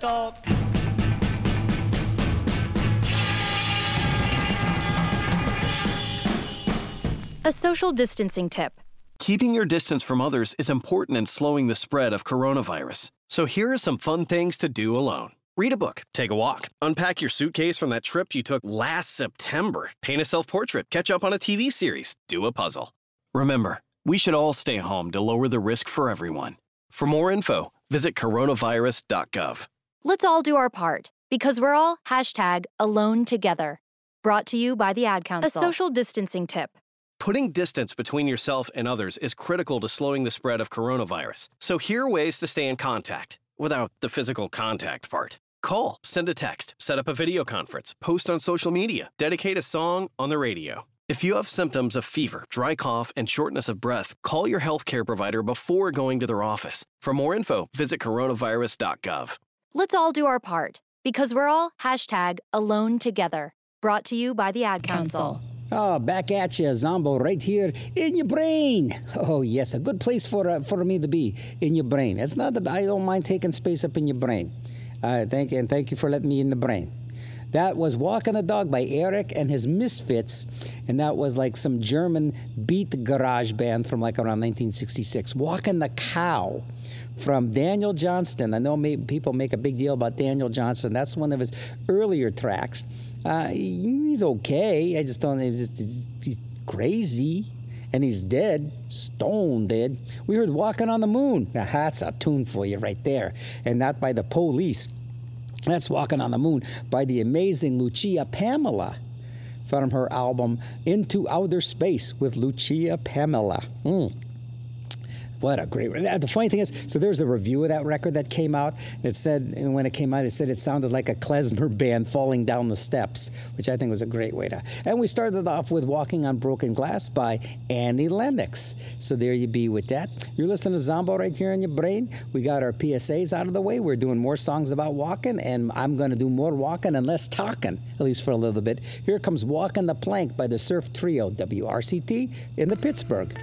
Speaker 6: Dog. A
Speaker 3: social distancing tip.
Speaker 8: Keeping your distance from others is important in slowing the spread of coronavirus. So here are some fun things to do alone. Read a book, take a walk, unpack your suitcase from that trip you took last September, paint a self portrait, catch up on a TV series, do a puzzle. Remember, we should all stay home to lower the risk for everyone. For more info, visit coronavirus.gov.
Speaker 3: Let's all do our part because we're all hashtag alone together. Brought to you by the Ad Council. A social distancing tip.
Speaker 8: Putting distance between yourself and others is critical to slowing the spread of coronavirus. So here are ways to stay in contact without the physical contact part. Call, send a text, set up a video conference, post on social media, dedicate a song on the radio. If you have symptoms of fever, dry cough, and shortness of breath, call your healthcare provider before going to their office. For more info, visit coronavirus.gov.
Speaker 3: Let's all do our part because we're all hashtag alone together. Brought to you by the Ad Council.
Speaker 2: Oh, back at you, Zombo, right here in your brain. Oh, yes, a good place for uh, for me to be in your brain. It's not that I don't mind taking space up in your brain. Uh, thank you, and thank you for letting me in the brain. That was Walking the Dog by Eric and his Misfits, and that was like some German beat garage band from like around 1966. Walking the Cow from Daniel Johnston. I know people make a big deal about Daniel Johnston. That's one of his earlier tracks. Uh, he's okay. I just don't. He's crazy, and he's dead, stone dead. We heard "Walking on the Moon." Now, that's a tune for you right there, and not by the Police. That's "Walking on the Moon" by the amazing Lucia Pamela from her album "Into Outer Space" with Lucia Pamela. Mm. What a great. The funny thing is, so there's a review of that record that came out. and It said and when it came out, it said it sounded like a klezmer band falling down the steps, which I think was a great way to. And we started off with "Walking on Broken Glass" by Annie Lennox. So there you be with that. You're listening to Zombo right here in your brain. We got our PSAs out of the way. We're doing more songs about walking, and I'm going to do more walking and less talking, at least for a little bit. Here comes "Walking the Plank" by the Surf Trio, WRCT in the Pittsburgh.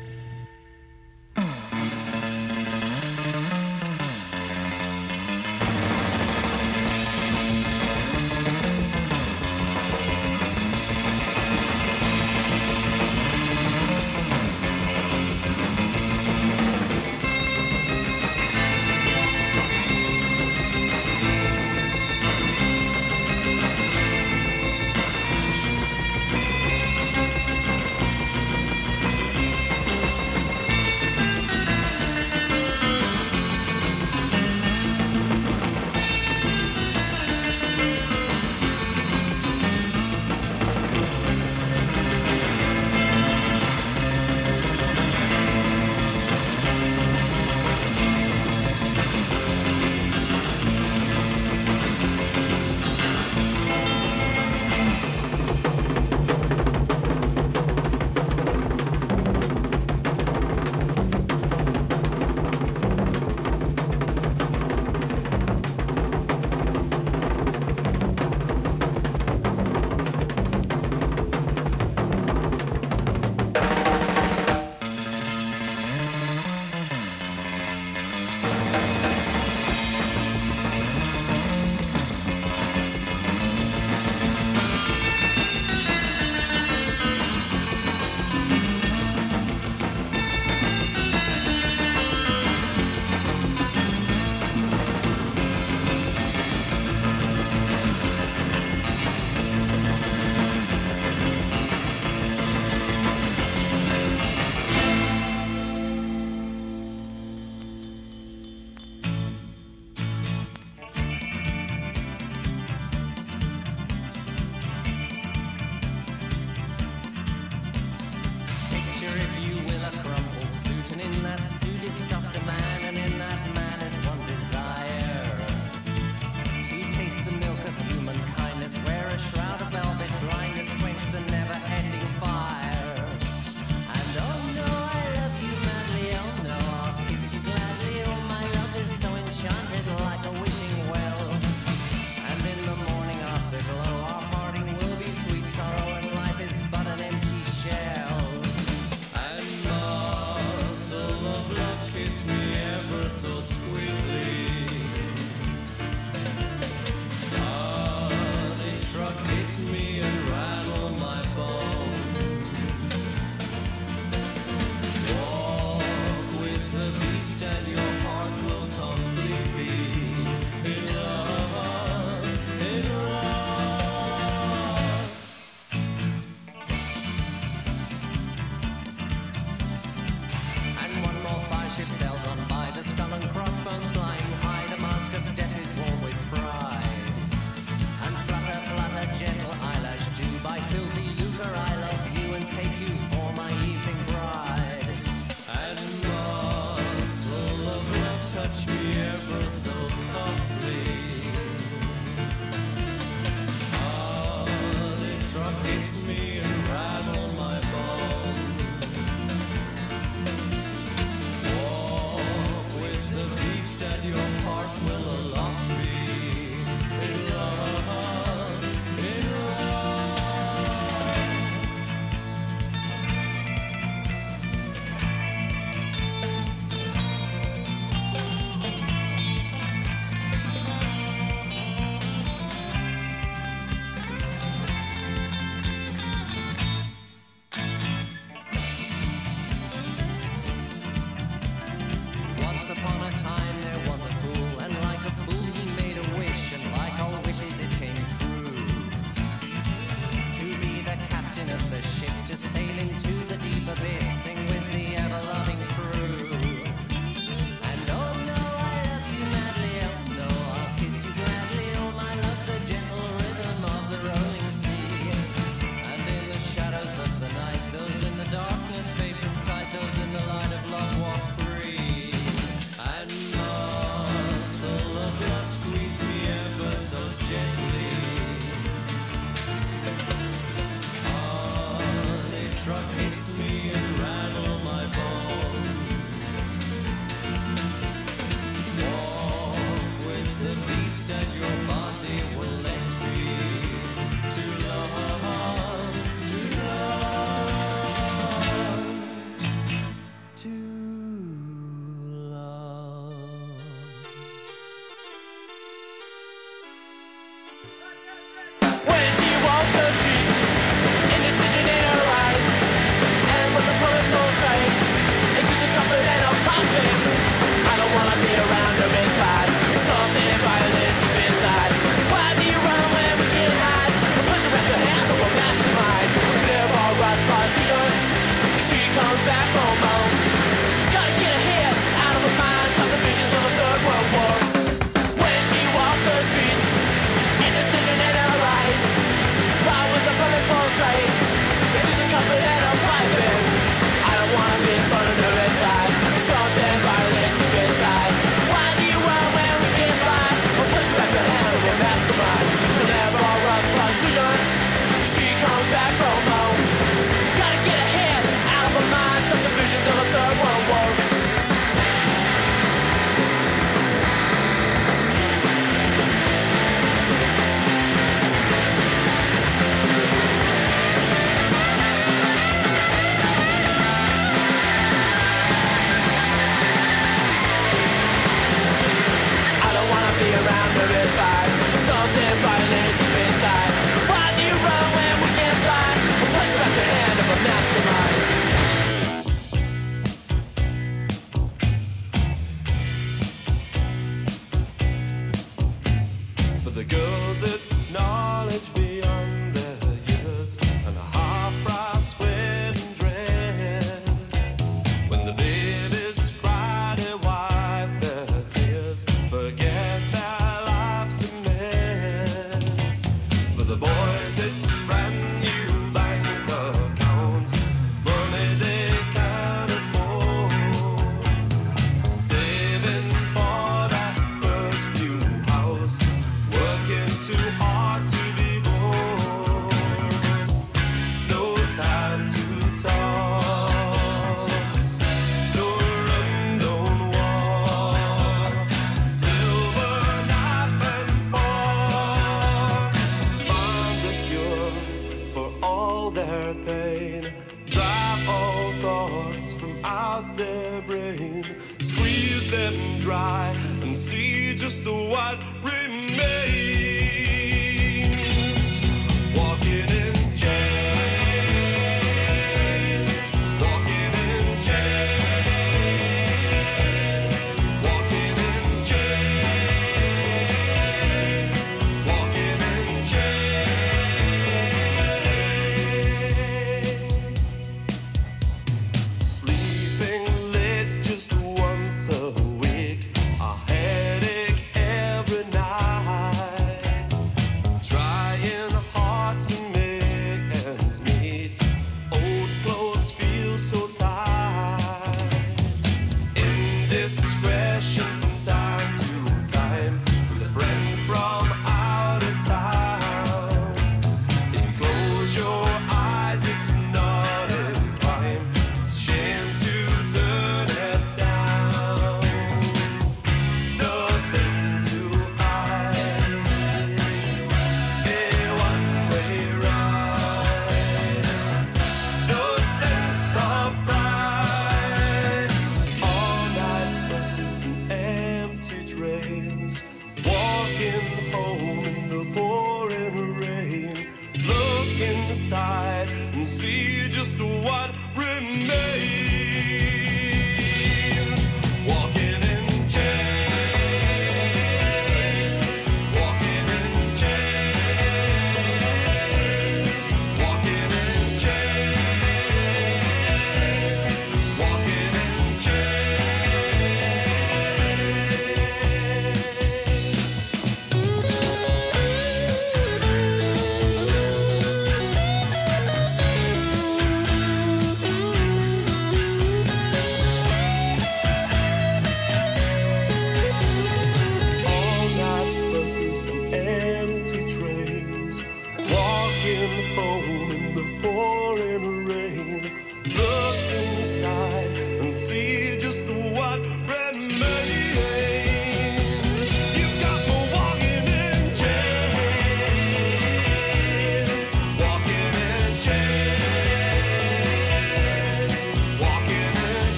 Speaker 9: Dry and see just the what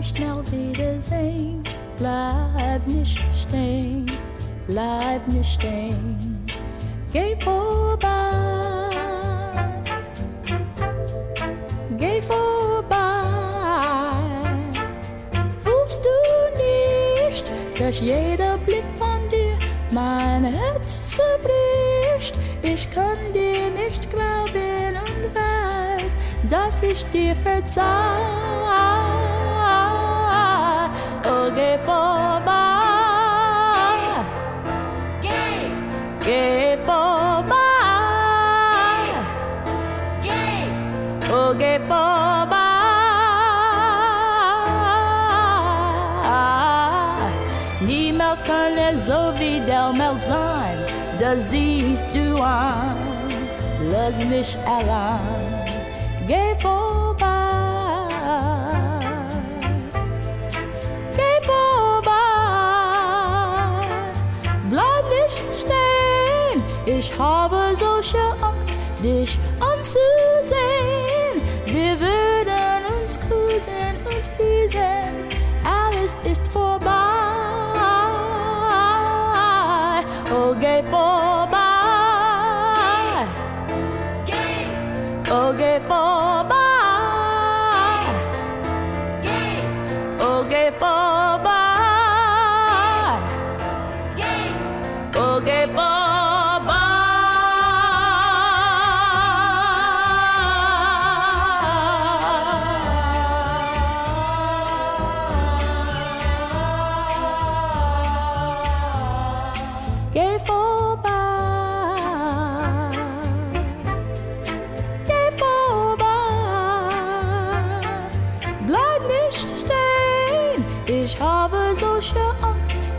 Speaker 10: nicht mehr wiedersehen. Bleib nicht stehen, bleib nicht stehen. Geh vorbei, geh vorbei. Wusst du nicht, dass jeder Blick von dir mein Herz zerbricht? Ich kann dir nicht glauben und weiß, dass ich dir verzeih. So wie der resolvidel da siehst du an. Lass mich allein Geh vorbei. Geh vorbei. Bleib nicht stehen. Ich habe solche Angst Dich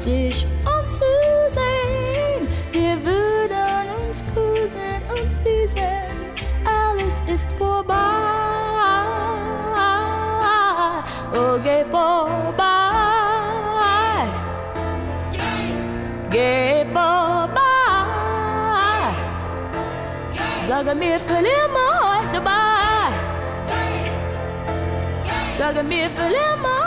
Speaker 10: dich umzusehen. Wir würden uns küssen und wissen, alles ist vorbei. Oh, geh vorbei. Geh vorbei.
Speaker 11: Sag mir, verlieren wir heute bei. Sage mir,
Speaker 12: verlieren wir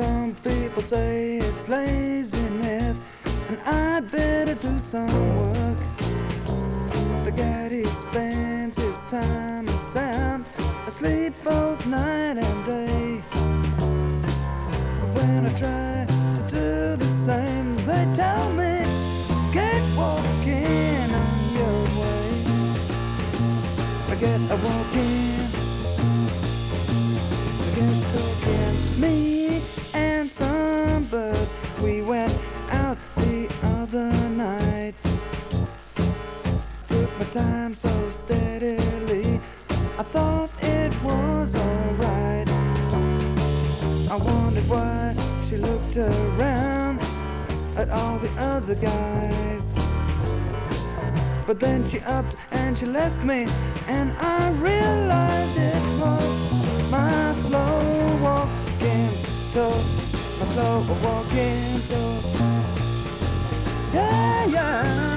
Speaker 12: Some people say it's laziness, and I'd better do some work. The guy he spends his time. looked around at all the other guys. But then she upped and she left me, and I realized it was my slow walking tour, my slow walking tour. Yeah, yeah.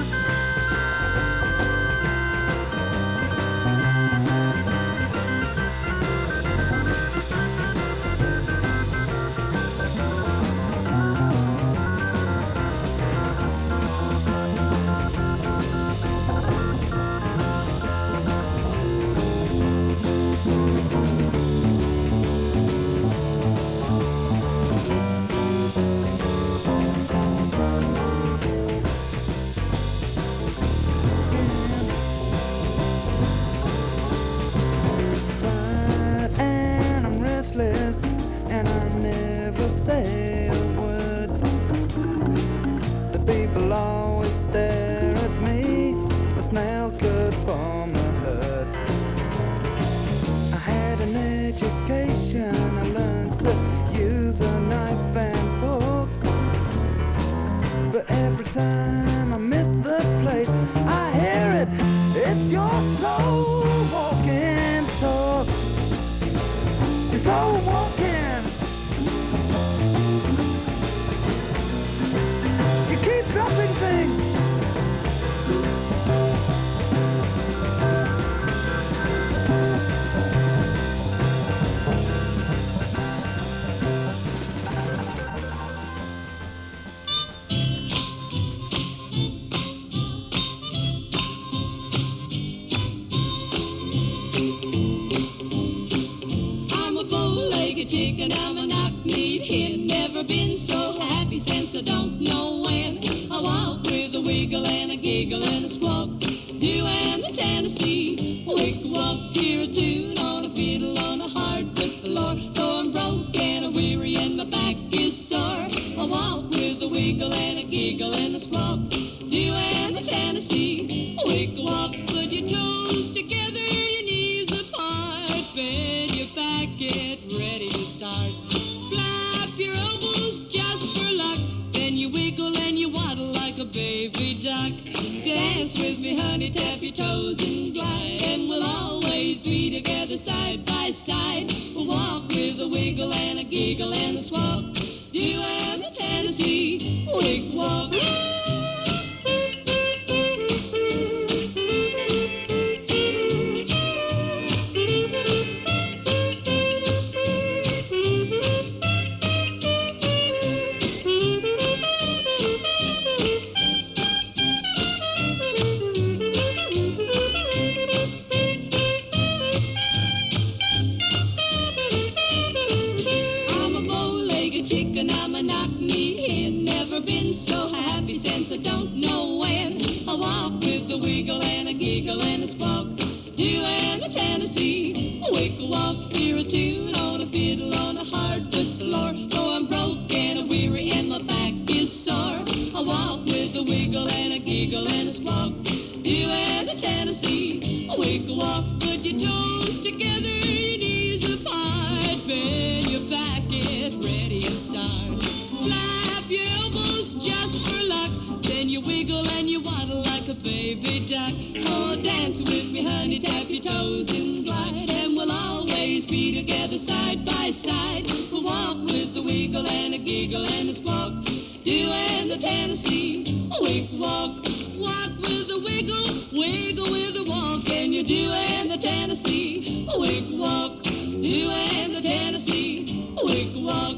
Speaker 13: baby Jack. Oh, dance with me, honey, tap your toes and glide. And we'll always be together side by side. We'll walk with a wiggle and a giggle and a squawk. Do and the Tennessee, wig walk. Walk with a wiggle, wiggle with a walk. And you do and the Tennessee, wig walk. Do and the Tennessee, wig walk.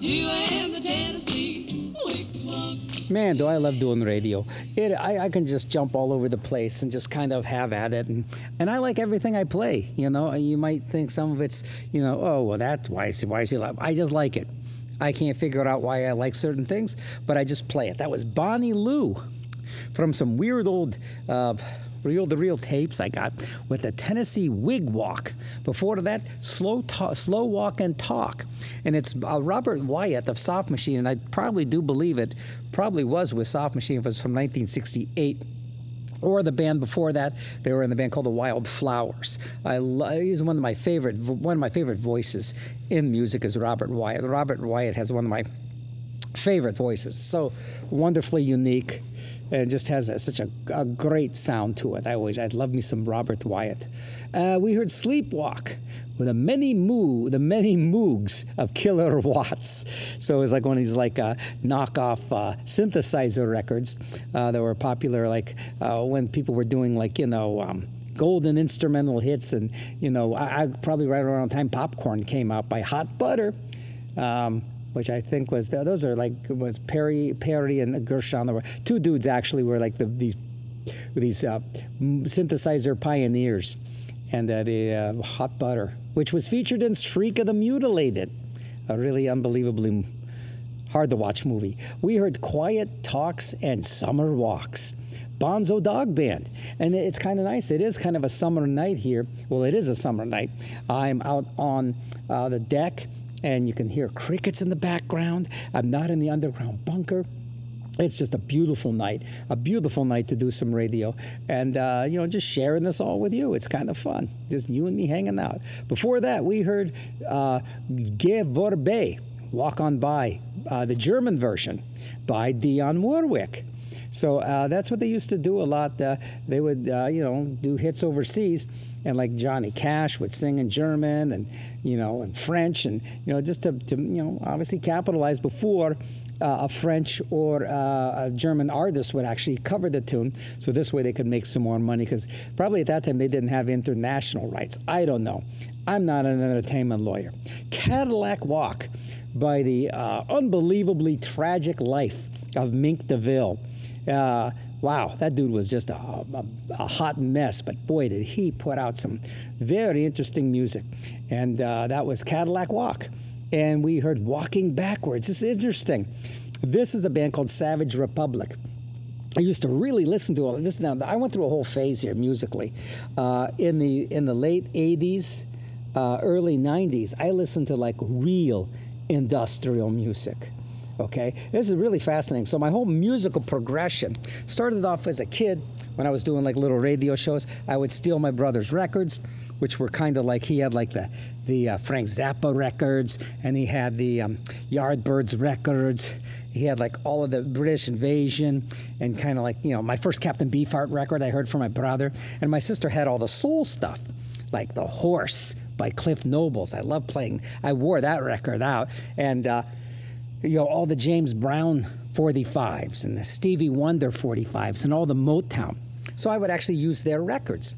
Speaker 13: Do and the Tennessee.
Speaker 2: Man, do I love doing radio. It, I, I can just jump all over the place and just kind of have at it. And, and I like everything I play. You know, you might think some of it's, you know, oh, well, that, why is, why is he I just like it. I can't figure out why I like certain things, but I just play it. That was Bonnie Lou from some weird old uh, reel to reel tapes I got with the Tennessee Wig Walk. Before that, Slow ta- Slow Walk and Talk. And it's uh, Robert Wyatt of Soft Machine, and I probably do believe it probably was with Soft Machine it was from 1968 or the band before that they were in the band called the Wilde Flowers. I lo- he's one of my favorite one of my favorite voices in music is robert wyatt. Robert wyatt has one of my favorite voices. So wonderfully unique and just has a, such a, a great sound to it. I always I'd love me some robert wyatt. Uh, we heard sleepwalk the many moo, the many moogs of Killer Watts. So it was like one of these like uh, knockoff uh, synthesizer records uh, that were popular, like uh, when people were doing like you know. Um, Golden instrumental hits, and you know, I, I probably right around the time Popcorn came out by Hot Butter, um, which I think was those are like was Perrey, Perrey and Gershon. There were two dudes actually were like the these these uh, synthesizer pioneers and uh, the uh, Hot Butter, which was featured in Shriek of the Mutilated, a really unbelievably hard to watch movie. We heard Quiet Talks and Summer Walks. Bonzo Dog Band. And it's kind of nice. It is kind of a summer night here. Well, it is a summer night. I'm out on uh, the deck and you can hear crickets in the background. I'm not in the underground bunker it's just a beautiful night, a beautiful night to do some radio, and uh, you know, just sharing this all with you. It's kind of fun, just you and me hanging out. Before that, we heard uh, Geh vorbei, Walk on By, uh, the German version by Dionne Warwick. So uh, that's what they used to do a lot. Uh, they would, uh, you know, do hits overseas, and like Johnny Cash would sing in German and you know, in French, and you know, just to, to you know, obviously capitalize before a French or uh, a German artist would actually cover the tune. So this way they could make some more money because probably at that time they didn't have international rights. I don't know. I'm not an entertainment lawyer. Cadillac Walk by the uh, unbelievably tragic life of Mink DeVille. Uh, wow, that dude was just a, a, a, hot mess, but boy, did he put out some very interesting music. And uh, that was Cadillac Walk. And we heard Walking Backwards. Is interesting. This is a band called Savage Republic. I used to really listen to all of this. Now I went through a whole phase here musically. Uh, in the in the late '80s, uh, early '90s, I listened to like real industrial music. Okay, this is really fascinating. So my whole musical progression started off as a kid when I was doing like little radio shows. I would steal my brother's records, which were kind of like he had like the the uh, Frank Zappa records, and he had the um, Yardbirds records. He had like all of the British invasion and kind of like, you know, my first Captain Beefheart record I heard from my brother. And my sister had all the soul stuff, like The Horse by Cliff Nobles. I love playing, I wore that record out. And, uh, you know, all the James Brown 45s and the Stevie Wonder 45s and all the Motown. So I would actually use their records.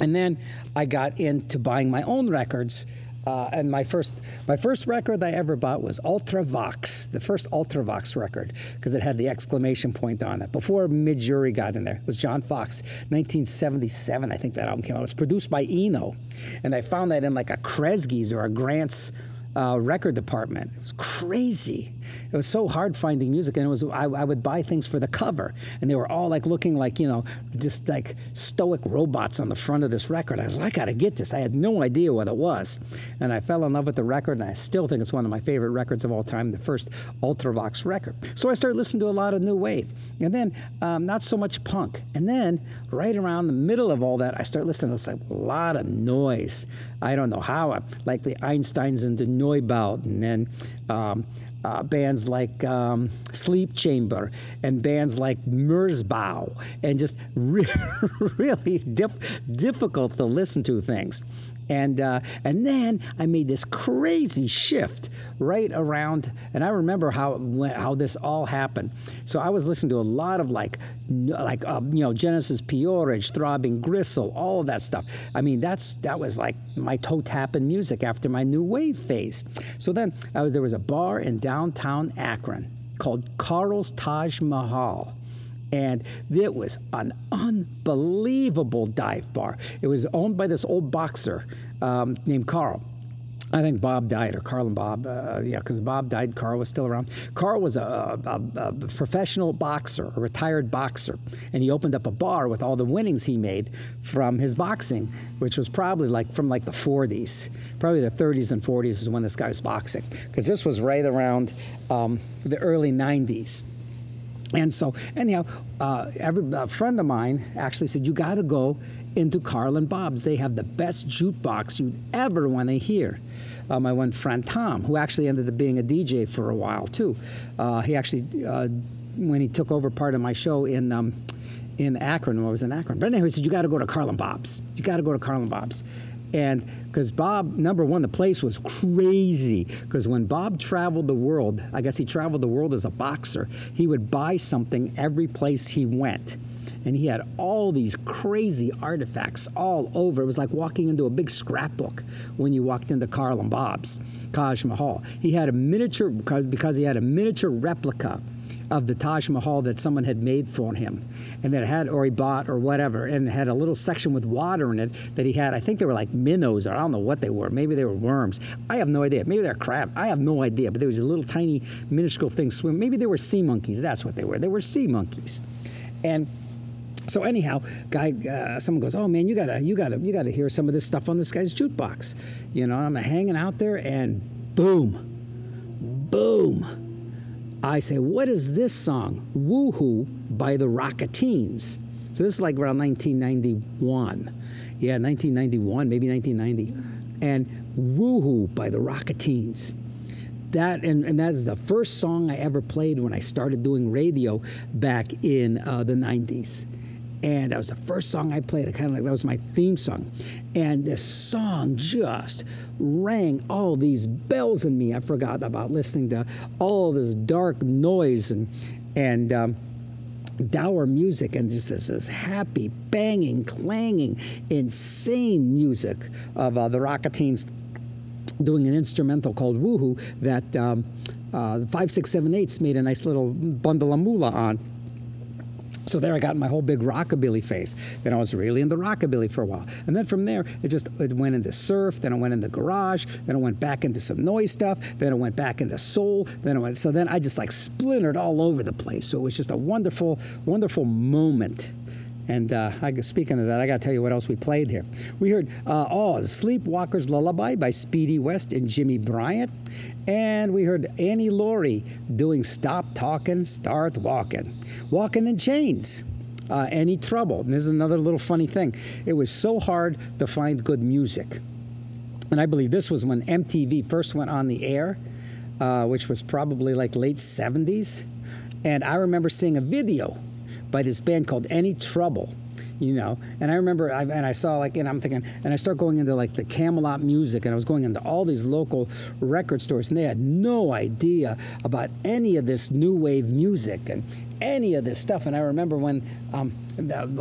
Speaker 2: And then I got into buying my own records. Uh, and my first, my first record I ever bought was Ultravox, the first Ultravox record, because it had the exclamation point on it. Before Midge Ure got in there, it was John Foxx, 1977, I think that album came out. It was produced by Eno, and I found that in like a Kresge's or a Grant's uh, record department. It was crazy. It was so hard finding music, and it was I, I, would buy things for the cover, and they were all like looking like you know just like stoic robots on the front of this record. I was like, I gotta get this. I had no idea what it was, and I fell in love with the record, and I still think it's one of my favorite records of all time, the first Ultravox record. So I started listening to a lot of new wave, and then um, not so much punk, and then right around the middle of all that, I started listening to a lot of noise. I don't know how, like the Einsteins and the Neubauten, and um, uh, bands like um, Sleep Chamber and bands like Merzbow, and just re- really dif- difficult to listen to things. And uh, and then I made this crazy shift right around, and I remember how how this all happened. So I was listening to a lot of like like uh, you know Genesis P-Orridge, Throbbing Gristle, all of that stuff. I mean that's that was like my toe tapping music after my new wave phase. So then was, there was a bar in downtown Akron called Carl's Taj Mahal and it was an unbelievable dive bar. It was owned by this old boxer um, named Carl. I think Bob died, or Carl and Bob, uh, yeah, because Bob died, Carl was still around. Carl was a, a, a professional boxer, a retired boxer, and he opened up a bar with all the winnings he made from his boxing, which was probably like from like the 40s, probably the 30s and 40s is when this guy was boxing, because this was right around um, the early 90s. And so, anyhow, uh, every, a friend of mine actually said, You got to go into Carl and Bob's. They have the best jukebox you'd ever want to hear. Uh, my one friend Tom, who actually ended up being a DJ for a while too, uh, he actually, uh, when he took over part of my show in um, in Akron, when I was in Akron. But anyway, he said, You got to go to Carl and Bob's. You got to go to Carl and Bob's. And because Bob, number one, the place was crazy. Because when Bob traveled the world, I guess he traveled the world as a boxer, he would buy something every place he went. And he had all these crazy artifacts all over. It was like walking into a big scrapbook when you walked into Carl and Bob's, Taj Mahal. He had a miniature, because, because he had a miniature replica of the Taj Mahal that someone had made for him and then it had or he bought or whatever and it had a little section with water in it that he had i think they were like minnows or i don't know what they were maybe they were worms. I have no idea. Maybe they're crab. I have no idea but there was a little tiny minuscule thing swim maybe they were sea monkeys. That's what they were. They were sea monkeys. And so anyhow, guy, uh, someone goes, "Oh man, you gotta, you gotta, you gotta hear some of this stuff on this guy's jukebox." You know, I'm hanging out there, and boom, boom, I say, "What is this song?" "Woohoo" by the Rock-A-Teens. So this is like around 1991, yeah, 1991, maybe 1990, and "Woohoo" by the Rock-A-Teens that and, and that is the first song I ever played when I started doing radio back in uh, the 90s. And that was the first song I played. I kind of like that was my theme song. And this song just rang all these bells in me. I forgot about listening to all this dark noise and and um, dour music and just this, this happy, banging, clanging, insane music of uh, the Rock-A-Teens doing an instrumental called Woohoo that um, uh, the 5678s made a nice little bundle of moolah on. So there I got my whole big rockabilly phase. Then I was really into rockabilly for a while. And then from there, it just it went into surf, then I went into garage, then I went back into some noise stuff, then I went back into soul, then I went so then I just like splintered all over the place. So it was just a wonderful, wonderful moment. And uh, I, speaking of that, I got to tell you what else we played here. We heard, uh, oh, Sleepwalker's Lullaby by Speedy West and Jimmy Bryant. And we heard Annie Laurie doing Stop Talking, Start Walking. Walking in Chains. Uh, Any Trouble. And this is another little funny thing. It was so hard to find good music. And I believe this was when MTV first went on the air, uh, which was probably like late 70s. And I remember seeing a video by this band called Any Trouble. You know, and I remember, I, and I saw like, and I'm thinking, and I start going into like the Camelot music, and I was going into all these local record stores, and they had no idea about any of this new wave music and any of this stuff. And I remember when, um,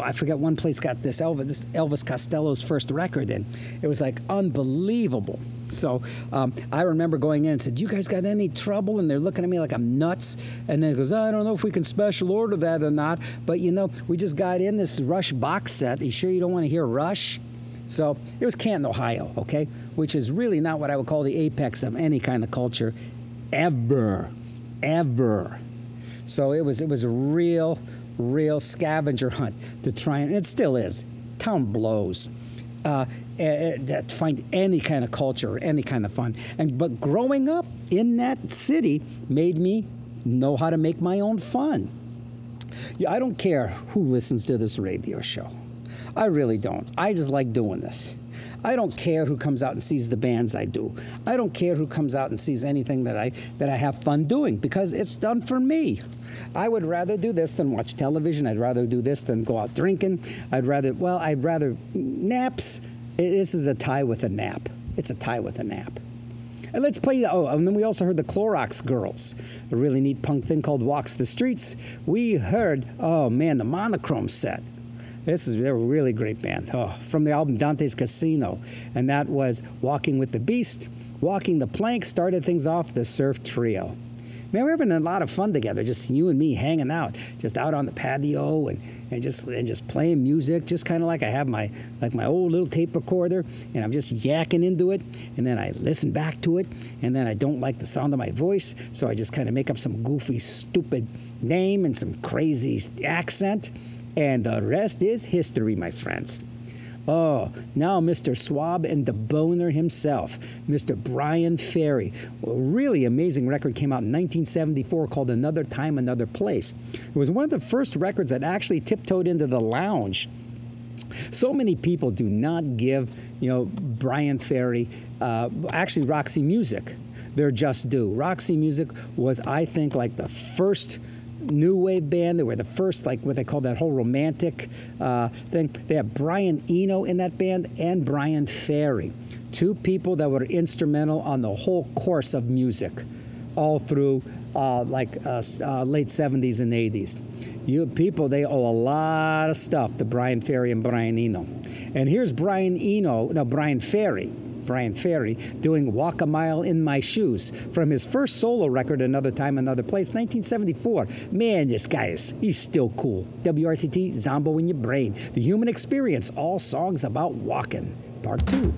Speaker 2: I forget one place got this Elvis, this Elvis Costello's first record in. It was like unbelievable. So um, I remember going in and said, "You guys got any trouble?" And they're looking at me like I'm nuts. And then goes, "I don't know if we can special order that or not, but you know, we just got in this Rush box set. you sure you don't want to hear Rush?" So it was Canton, Ohio, okay, which is really not what I would call the apex of any kind of culture, ever, ever. So it was it was a real, real scavenger hunt to try and it still is. Town blows. Uh, eh, eh, to find any kind of culture any kind of fun. And but growing up in that city made me know how to make my own fun. Yeah, I don't care who listens to this radio show. I really don't. I just like doing this. I don't care who comes out and sees the bands I do. I don't care who comes out and sees anything that I that I have fun doing because it's done for me. I would rather do this than watch television. I'd rather do this than go out drinking. I'd rather well, I'd rather naps this is a tie with a nap. It's a tie with a nap. And let's play. Oh, and then we also heard the Clorox Girls, a really neat punk thing called "Walks the Streets." We heard, oh man, the Monochrome set. This is they're a really great band. Oh, from the album Dante's Casino, and that was "Walking with the Beast." Walking the Plank started things off the Surf Trio. Man, we're having a lot of fun together, just you and me hanging out, just out on the patio and, and just and just playing music, just kind of like I have my like my old little tape recorder, and I'm just yakking into it, and then I listen back to it, and then I don't like the sound of my voice, so I just kind of make up some goofy, stupid name and some crazy accent, and the rest is history, my friends. Oh, now Mr. Swab and the boner himself, Mr. Bryan Ferry. A really amazing record came out in 1974 called Another Time, Another Place. It was one of the first records that actually tiptoed into the lounge. So many people do not give, you know, Bryan Ferry, uh, actually Roxy Music, their just due. Roxy Music was, I think, like the first new wave band. They were the first, like what they call that whole romantic uh, thing. They have Brian Eno in that band and Bryan Ferry, two people that were instrumental on the whole course of music, all through uh, like uh, uh, late 70s and 80s. You people, they owe a lot of stuff to Bryan Ferry and Brian Eno. And here's Brian Eno, no, Bryan Ferry. Bryan Ferry doing Walk a Mile in My Shoes from his first solo record, Another Time, Another Place, 1974. Man, this guy is, he's still cool. WRCT, Zombo in Your Brain. The Human Experience, all songs about walking. Part two.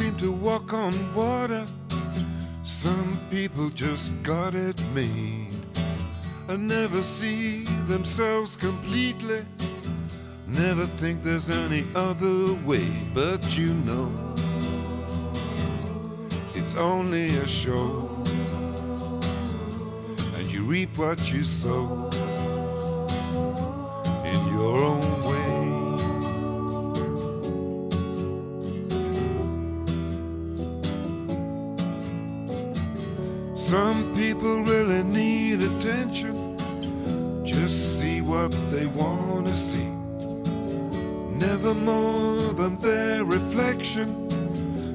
Speaker 14: Seem to walk on water. Some people just got it made. And never see themselves completely. Never think there's any other way. But you know, it's only a show. And you reap what you sow in your own Some people really need attention. Just see what they want to see. Never more than their reflection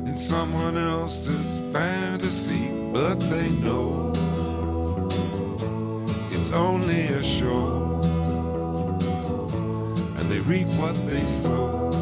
Speaker 14: in someone else's fantasy. But they know it's only a show. And they reap what they sow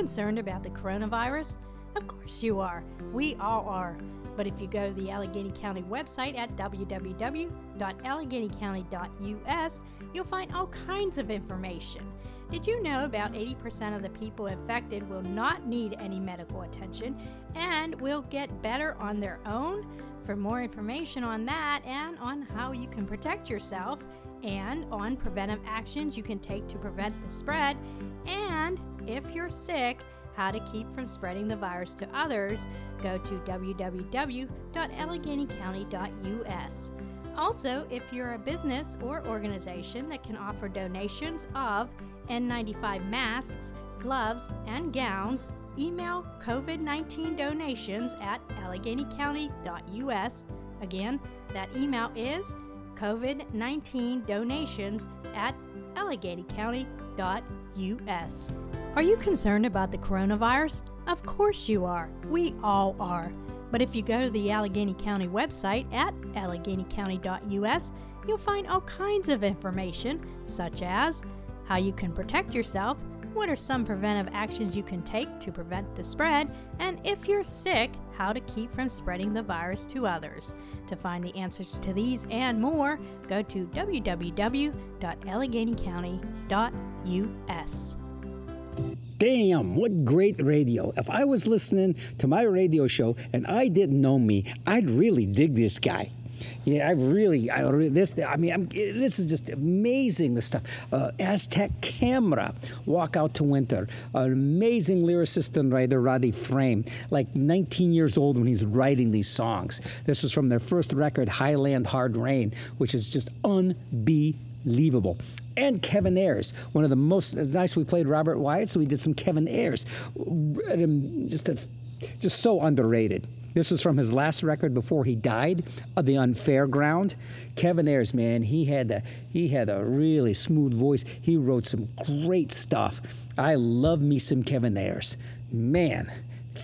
Speaker 15: concerned about the coronavirus? Of course you are. We all are. But if you go to the Allegheny County website at www.alleghenycounty.us, you'll find all kinds of information. Did you know about 80% of the people infected will not need any medical attention and will get better on their own? For more information on that and on how you can protect yourself and on preventive actions you can take to prevent the spread, and if you're sick, how to keep from spreading the virus to others, go to www.alleghenycounty.us. Also, if you're a business or organization that can offer donations of N95 masks, gloves, and gowns, email COVID 19 donations at alleghenycounty.us. Again, that email is COVID 19 donations at alleghenycounty.us. Are you concerned about the coronavirus? Of course you are. We all are. But if you go to the Allegheny County website at alleghenycounty.us, you'll find all kinds of information, such as how you can protect yourself, what are some preventive actions you can take to prevent the spread, and if you're sick, how to keep from spreading the virus to others. To find the answers to these and more, go to www.alleghenycounty.us.
Speaker 2: Damn, what great radio. If I was listening to my radio show and I didn't know me, I'd really dig this guy. Yeah, I really, I this, I mean, I'm, this is just amazing. The stuff. Uh, Aztec Camera, Walk Out to Winter, an amazing lyricist and writer, Roddy Frame, like 19 years old when he's writing these songs. This was from their first record, Highland Hard Rain, which is just unbelievable and Kevin Ayers. One of the most nice. We played Robert Wyatt, so we did some Kevin Ayers. Just a, just so underrated. This was from his last record before he died, of the Unfairground. Kevin Ayers, man, he had a he had a really smooth voice. He wrote some great stuff. I love me some Kevin Ayers, man.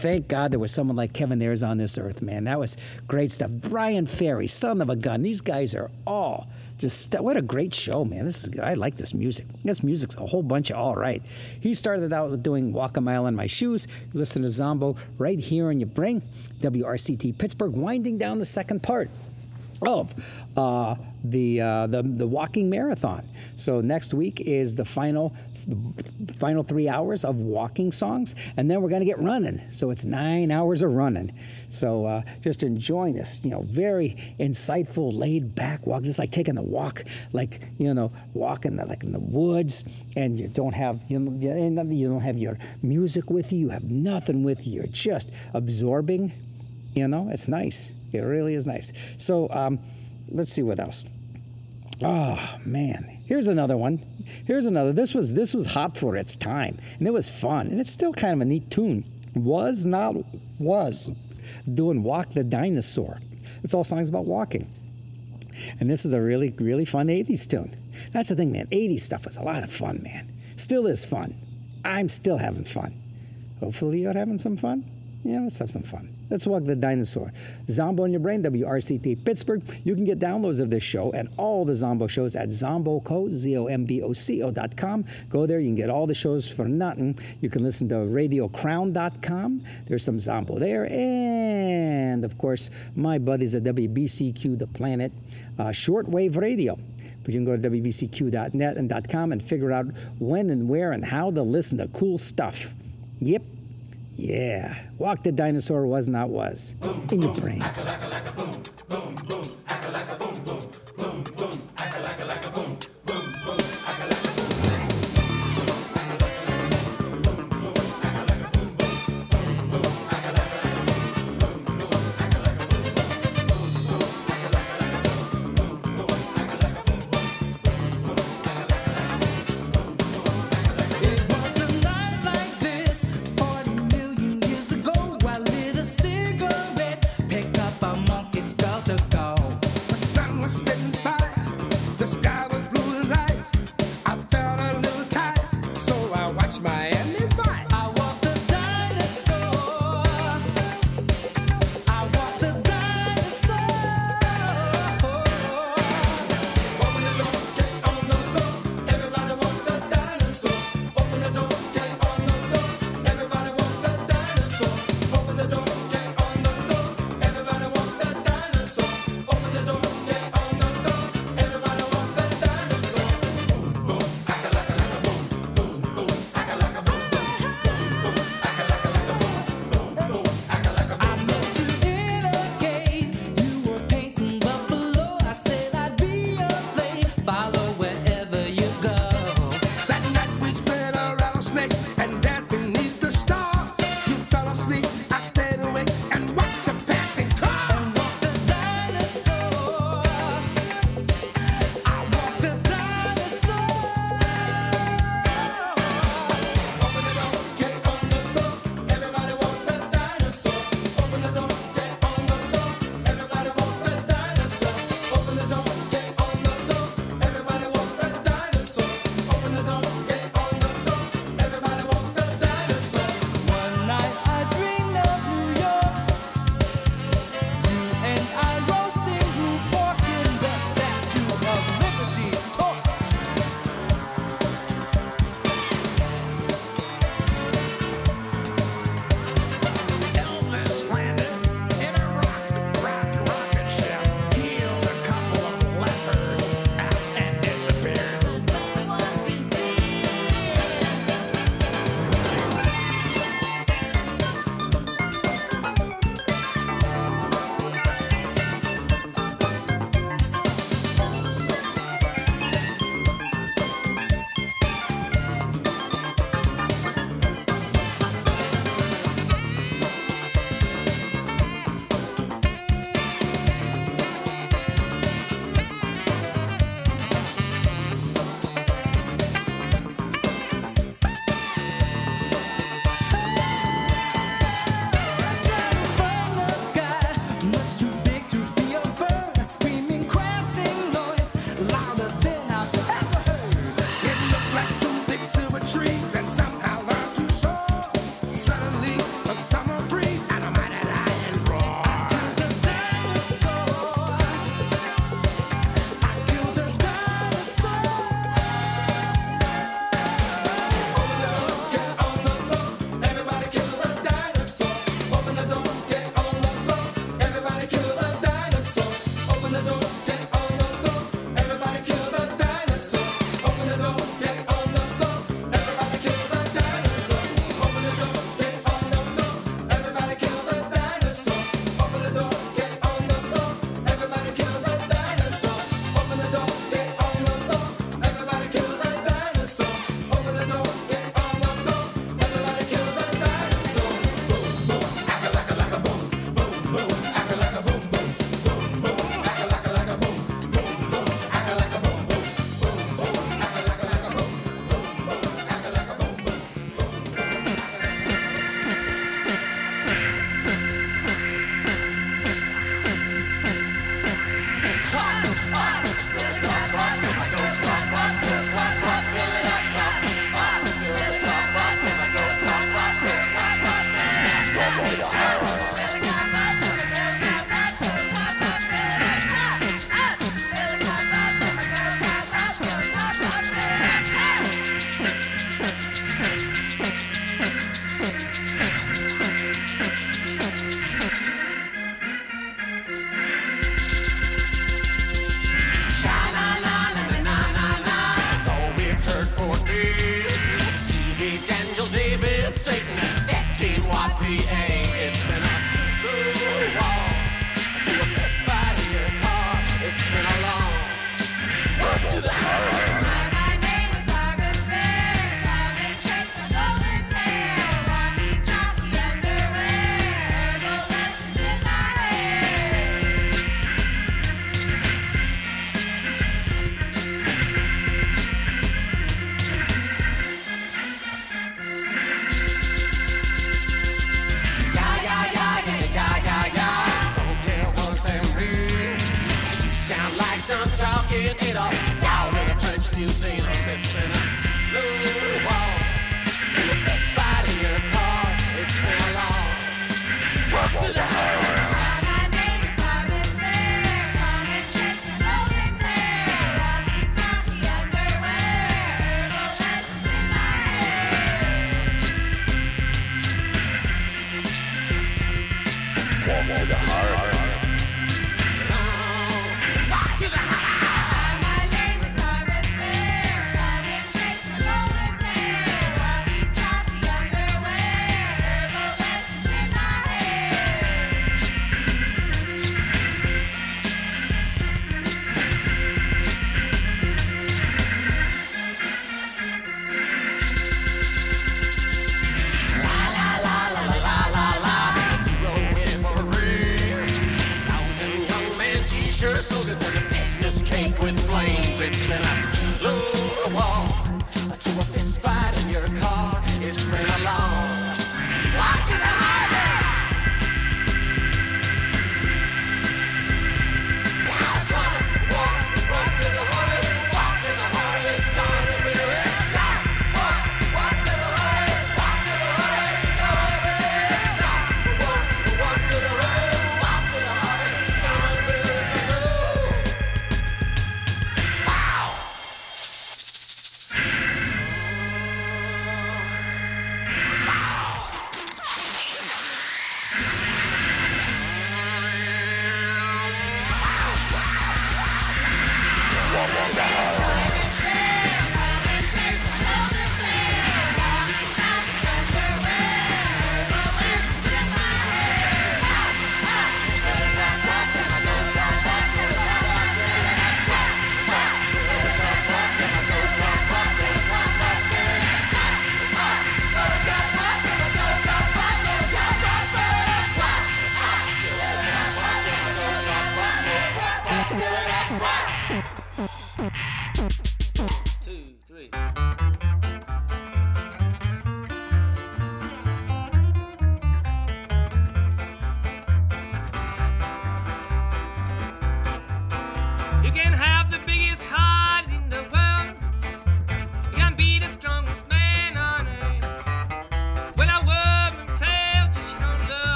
Speaker 2: Thank God there was someone like Kevin Ayers on this earth, man. That was great stuff. Bryan Ferry, son of a gun. These guys are all just what a great show, man. This is I like this music. This music's a whole bunch of all right. He started out with doing Walk a Mile in My Shoes. You listen to Zombo right here in your brain. WRCT Pittsburgh, winding down the second part of uh, the, uh, the the walking marathon. So next week is the final final three hours of walking songs, and then we're going to get running. So it's nine hours of running. So uh, just enjoying this, you know, very insightful, laid back walk. Just like taking a walk, like you know, walking like in the woods, and you don't have you know, you don't have your music with you. You have nothing with you. You're just absorbing. You know, it's nice. It really is nice. So um, let's see what else. Oh man, here's another one. Here's another. This was this was hot for its time, and it was fun, and it's still kind of a neat tune. Was not was doing "Walk the Dinosaur." It's all songs about walking, and this is a really really fun '80s tune. That's the thing, man. '80s stuff was a lot of fun, man. Still is fun. I'm still having fun. Hopefully, you're having some fun. Yeah, let's have some fun. Let's walk the dinosaur. Zombo in your brain, WRCT Pittsburgh. You can get downloads of this show and all the Zombo shows at zomboco, Z-O-M-B-O-C-O dot com. Go there, you can get all the shows for nothing. You can listen to radiocrown.com. There's some Zombo there. And, of course, my buddies at WBCQ The Planet, uh, shortwave radio. But you can go to WBCQ.net and .com and figure out when and where and how to listen to cool stuff. Yep. Yeah. Walk the dinosaur was not was. In your brain.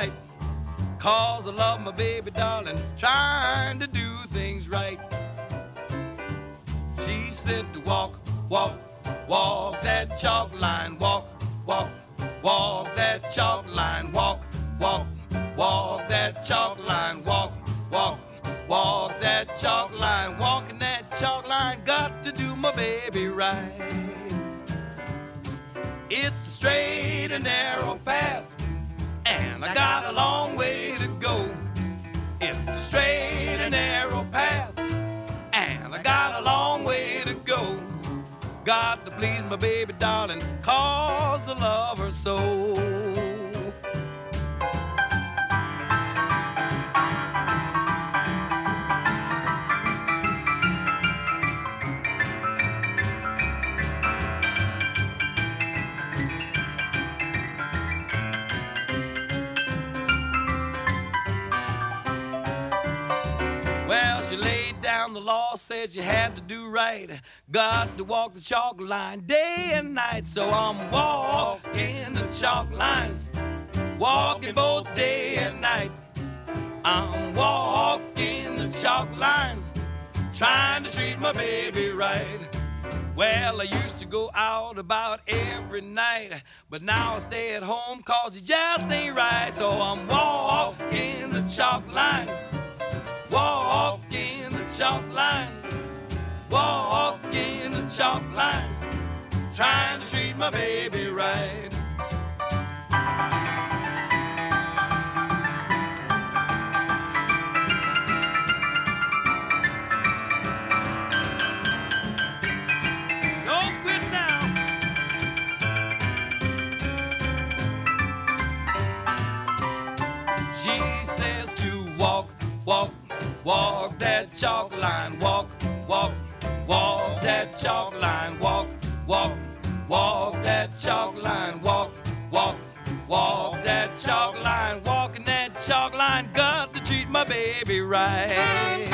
Speaker 16: Might. Cause I love my baby darling, trying to right. Got to walk the chalk line day and night. So I'm walking the chalk line, walking both day and night. I'm walking the chalk line, trying to treat my baby right. Well, I used to go out about every night, but now I stay at home cause it just ain't right. So I'm walking the chalk line. Walking the chalk line, walking the chalk line, trying to treat my baby right. Don't quit now. She says to walk, walk, walk that chalk line, walk, walk, walk that chalk line, walk, walk, walk that chalk line, walk, walk, walk that chalk line, walking that chalk line, got to treat my baby right.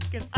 Speaker 11: Chicken.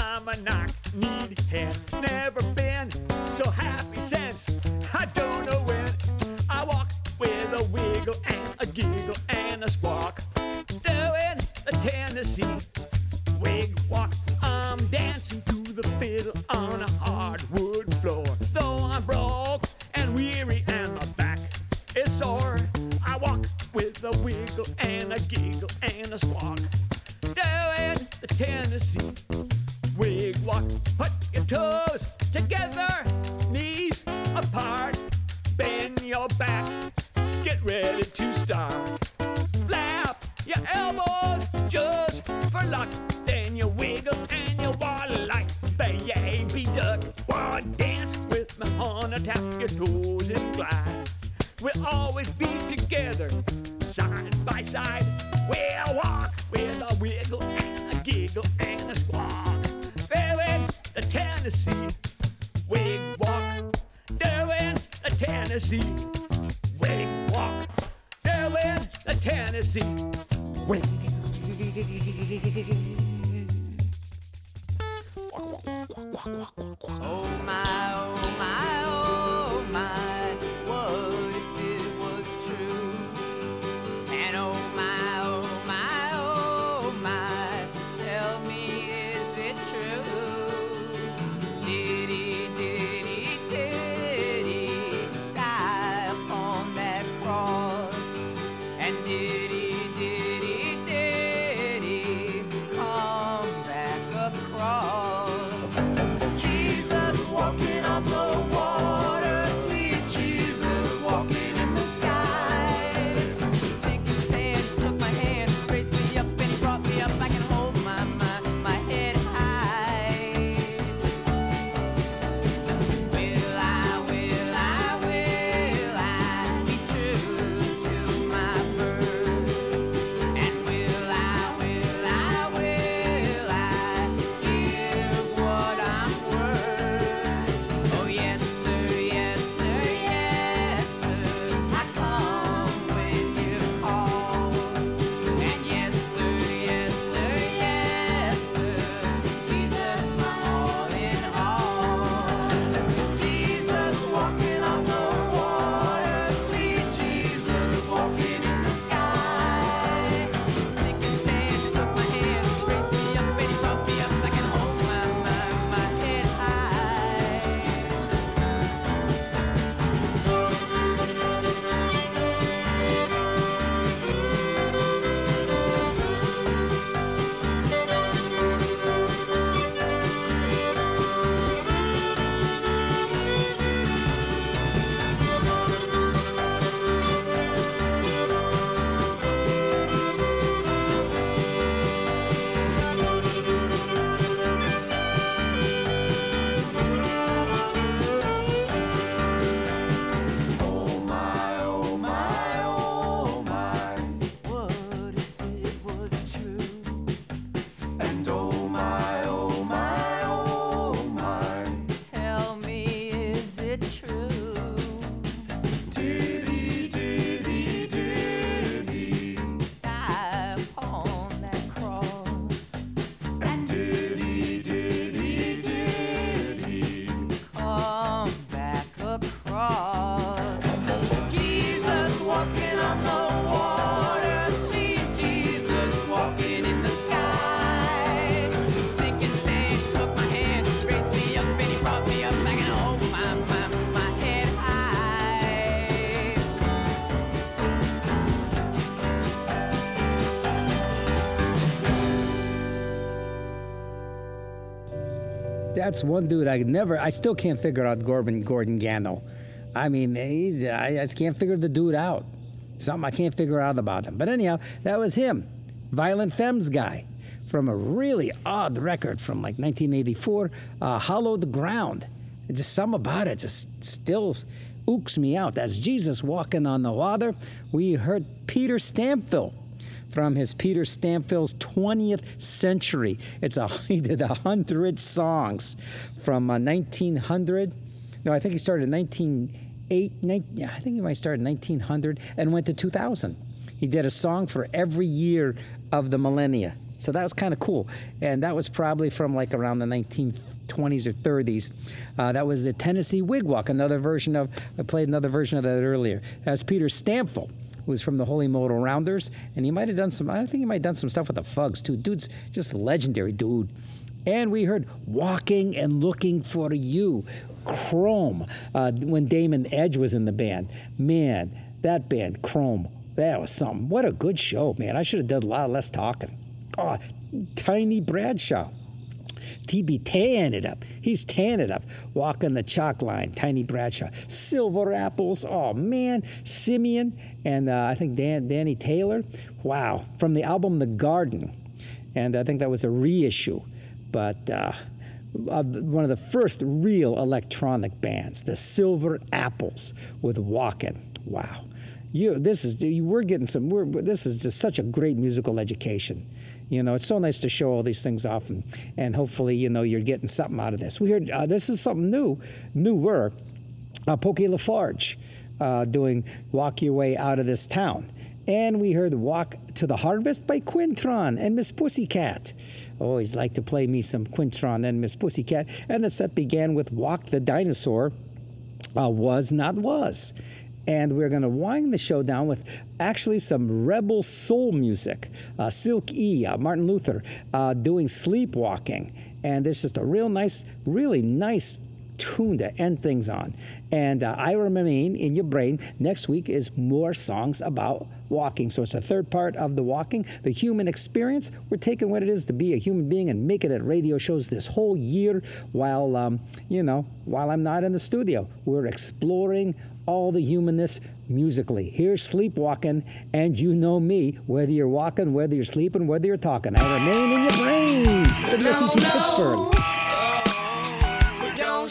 Speaker 2: That's one dude I never, I still can't figure out Gordon, Gordon Gano. I mean, I can't figure the dude out. Something I can't figure out about him. But anyhow, that was him, Violent Femmes guy, from a really odd record from like 1984, uh, Hallowed Ground. Just some about it just still ooks me out. That's Jesus walking on the water. We heard Peter Stampfel from his Peter Stampfel's 20th century. It's a he did a hundred songs from uh, 1900. No, I think he started in 1908. nine- yeah, I think he might start in 1900 and went to 2000. He did a song for every year of the millennia. So that was kind of cool. And that was probably from like around the 1920s or 30s. Uh, that was the Tennessee Wigwalk, another version of, I played another version of that earlier. Was Peter Stampfel, who was from the Holy Modal Rounders. And he might have done some, I think he might have done some stuff with the Fugs too. Dude's just a legendary dude. And we heard Walking and Looking for You, Chrome, uh, when Damon Edge was in the band. Man, that band, Chrome, that was something. What a good show, man. I should have done a lot less talking. Oh, Tiny Bradshaw. TB tan it up. He's tan it up. Walking the chalk line. Tiny Bradshaw. Silver Apples. Oh, man. Simeon. And uh, I think Dan, Danny Taylor. Wow. From the album The Garden. And I think that was a reissue. But uh, one of the first real electronic bands, the Silver Apples with Walking. Wow. You, this is we're getting some. We're, this is just such a great musical education. You know, it's so nice to show all these things off, and, and hopefully, you know, you're getting something out of this. We heard uh, this is something new, newer. Uh, Pokey LaFarge uh, doing "Walk Your Way Out of This Town," and we heard "Walk to the Harvest" by Quintron and Miss Pussycat. Always like to play me some Quintron and Miss Pussycat, and the set began with "Walk the Dinosaur." uh, was not was. And we're going to wind the show down with actually some rebel soul music. Uh, Silk E, uh, Martin Luther, uh, doing Sleepwalking. And there's just a real nice, really nice tune to end things on. And uh, I remain in your brain. Next week is more songs about walking. So it's a third part of the walking, the human experience. We're taking what it is to be a human being and make it radio shows this whole year while, um, you know, while I'm not in the studio. We're exploring all the humanness musically. Here's sleepwalking, and you know me, whether you're walking, whether you're sleeping, whether you're talking. I remain in your brain. WSCT Pittsburgh.
Speaker 6: We don't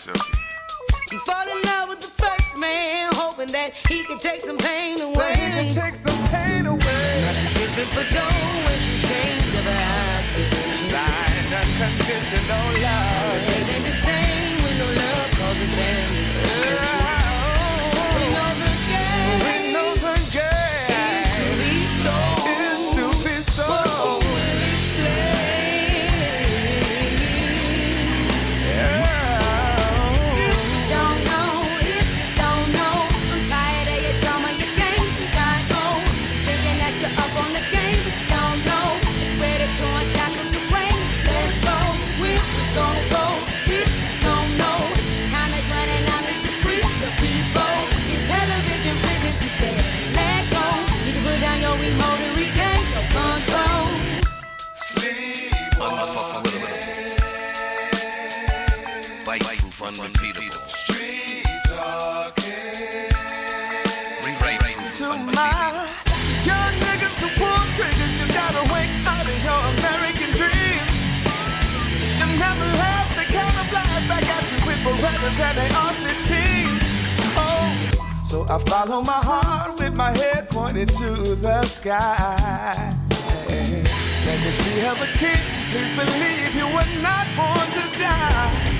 Speaker 6: Silky. She fall in love with the first man, hoping that he could take some pain away.
Speaker 14: he can take some pain away.
Speaker 6: Now she's stripping for dough and she's ashamed of her occupation.
Speaker 14: Blind unconditional love.
Speaker 9: I follow my heart with my head pointed to the sky. Can you see her, the king? Please believe you were not born to die.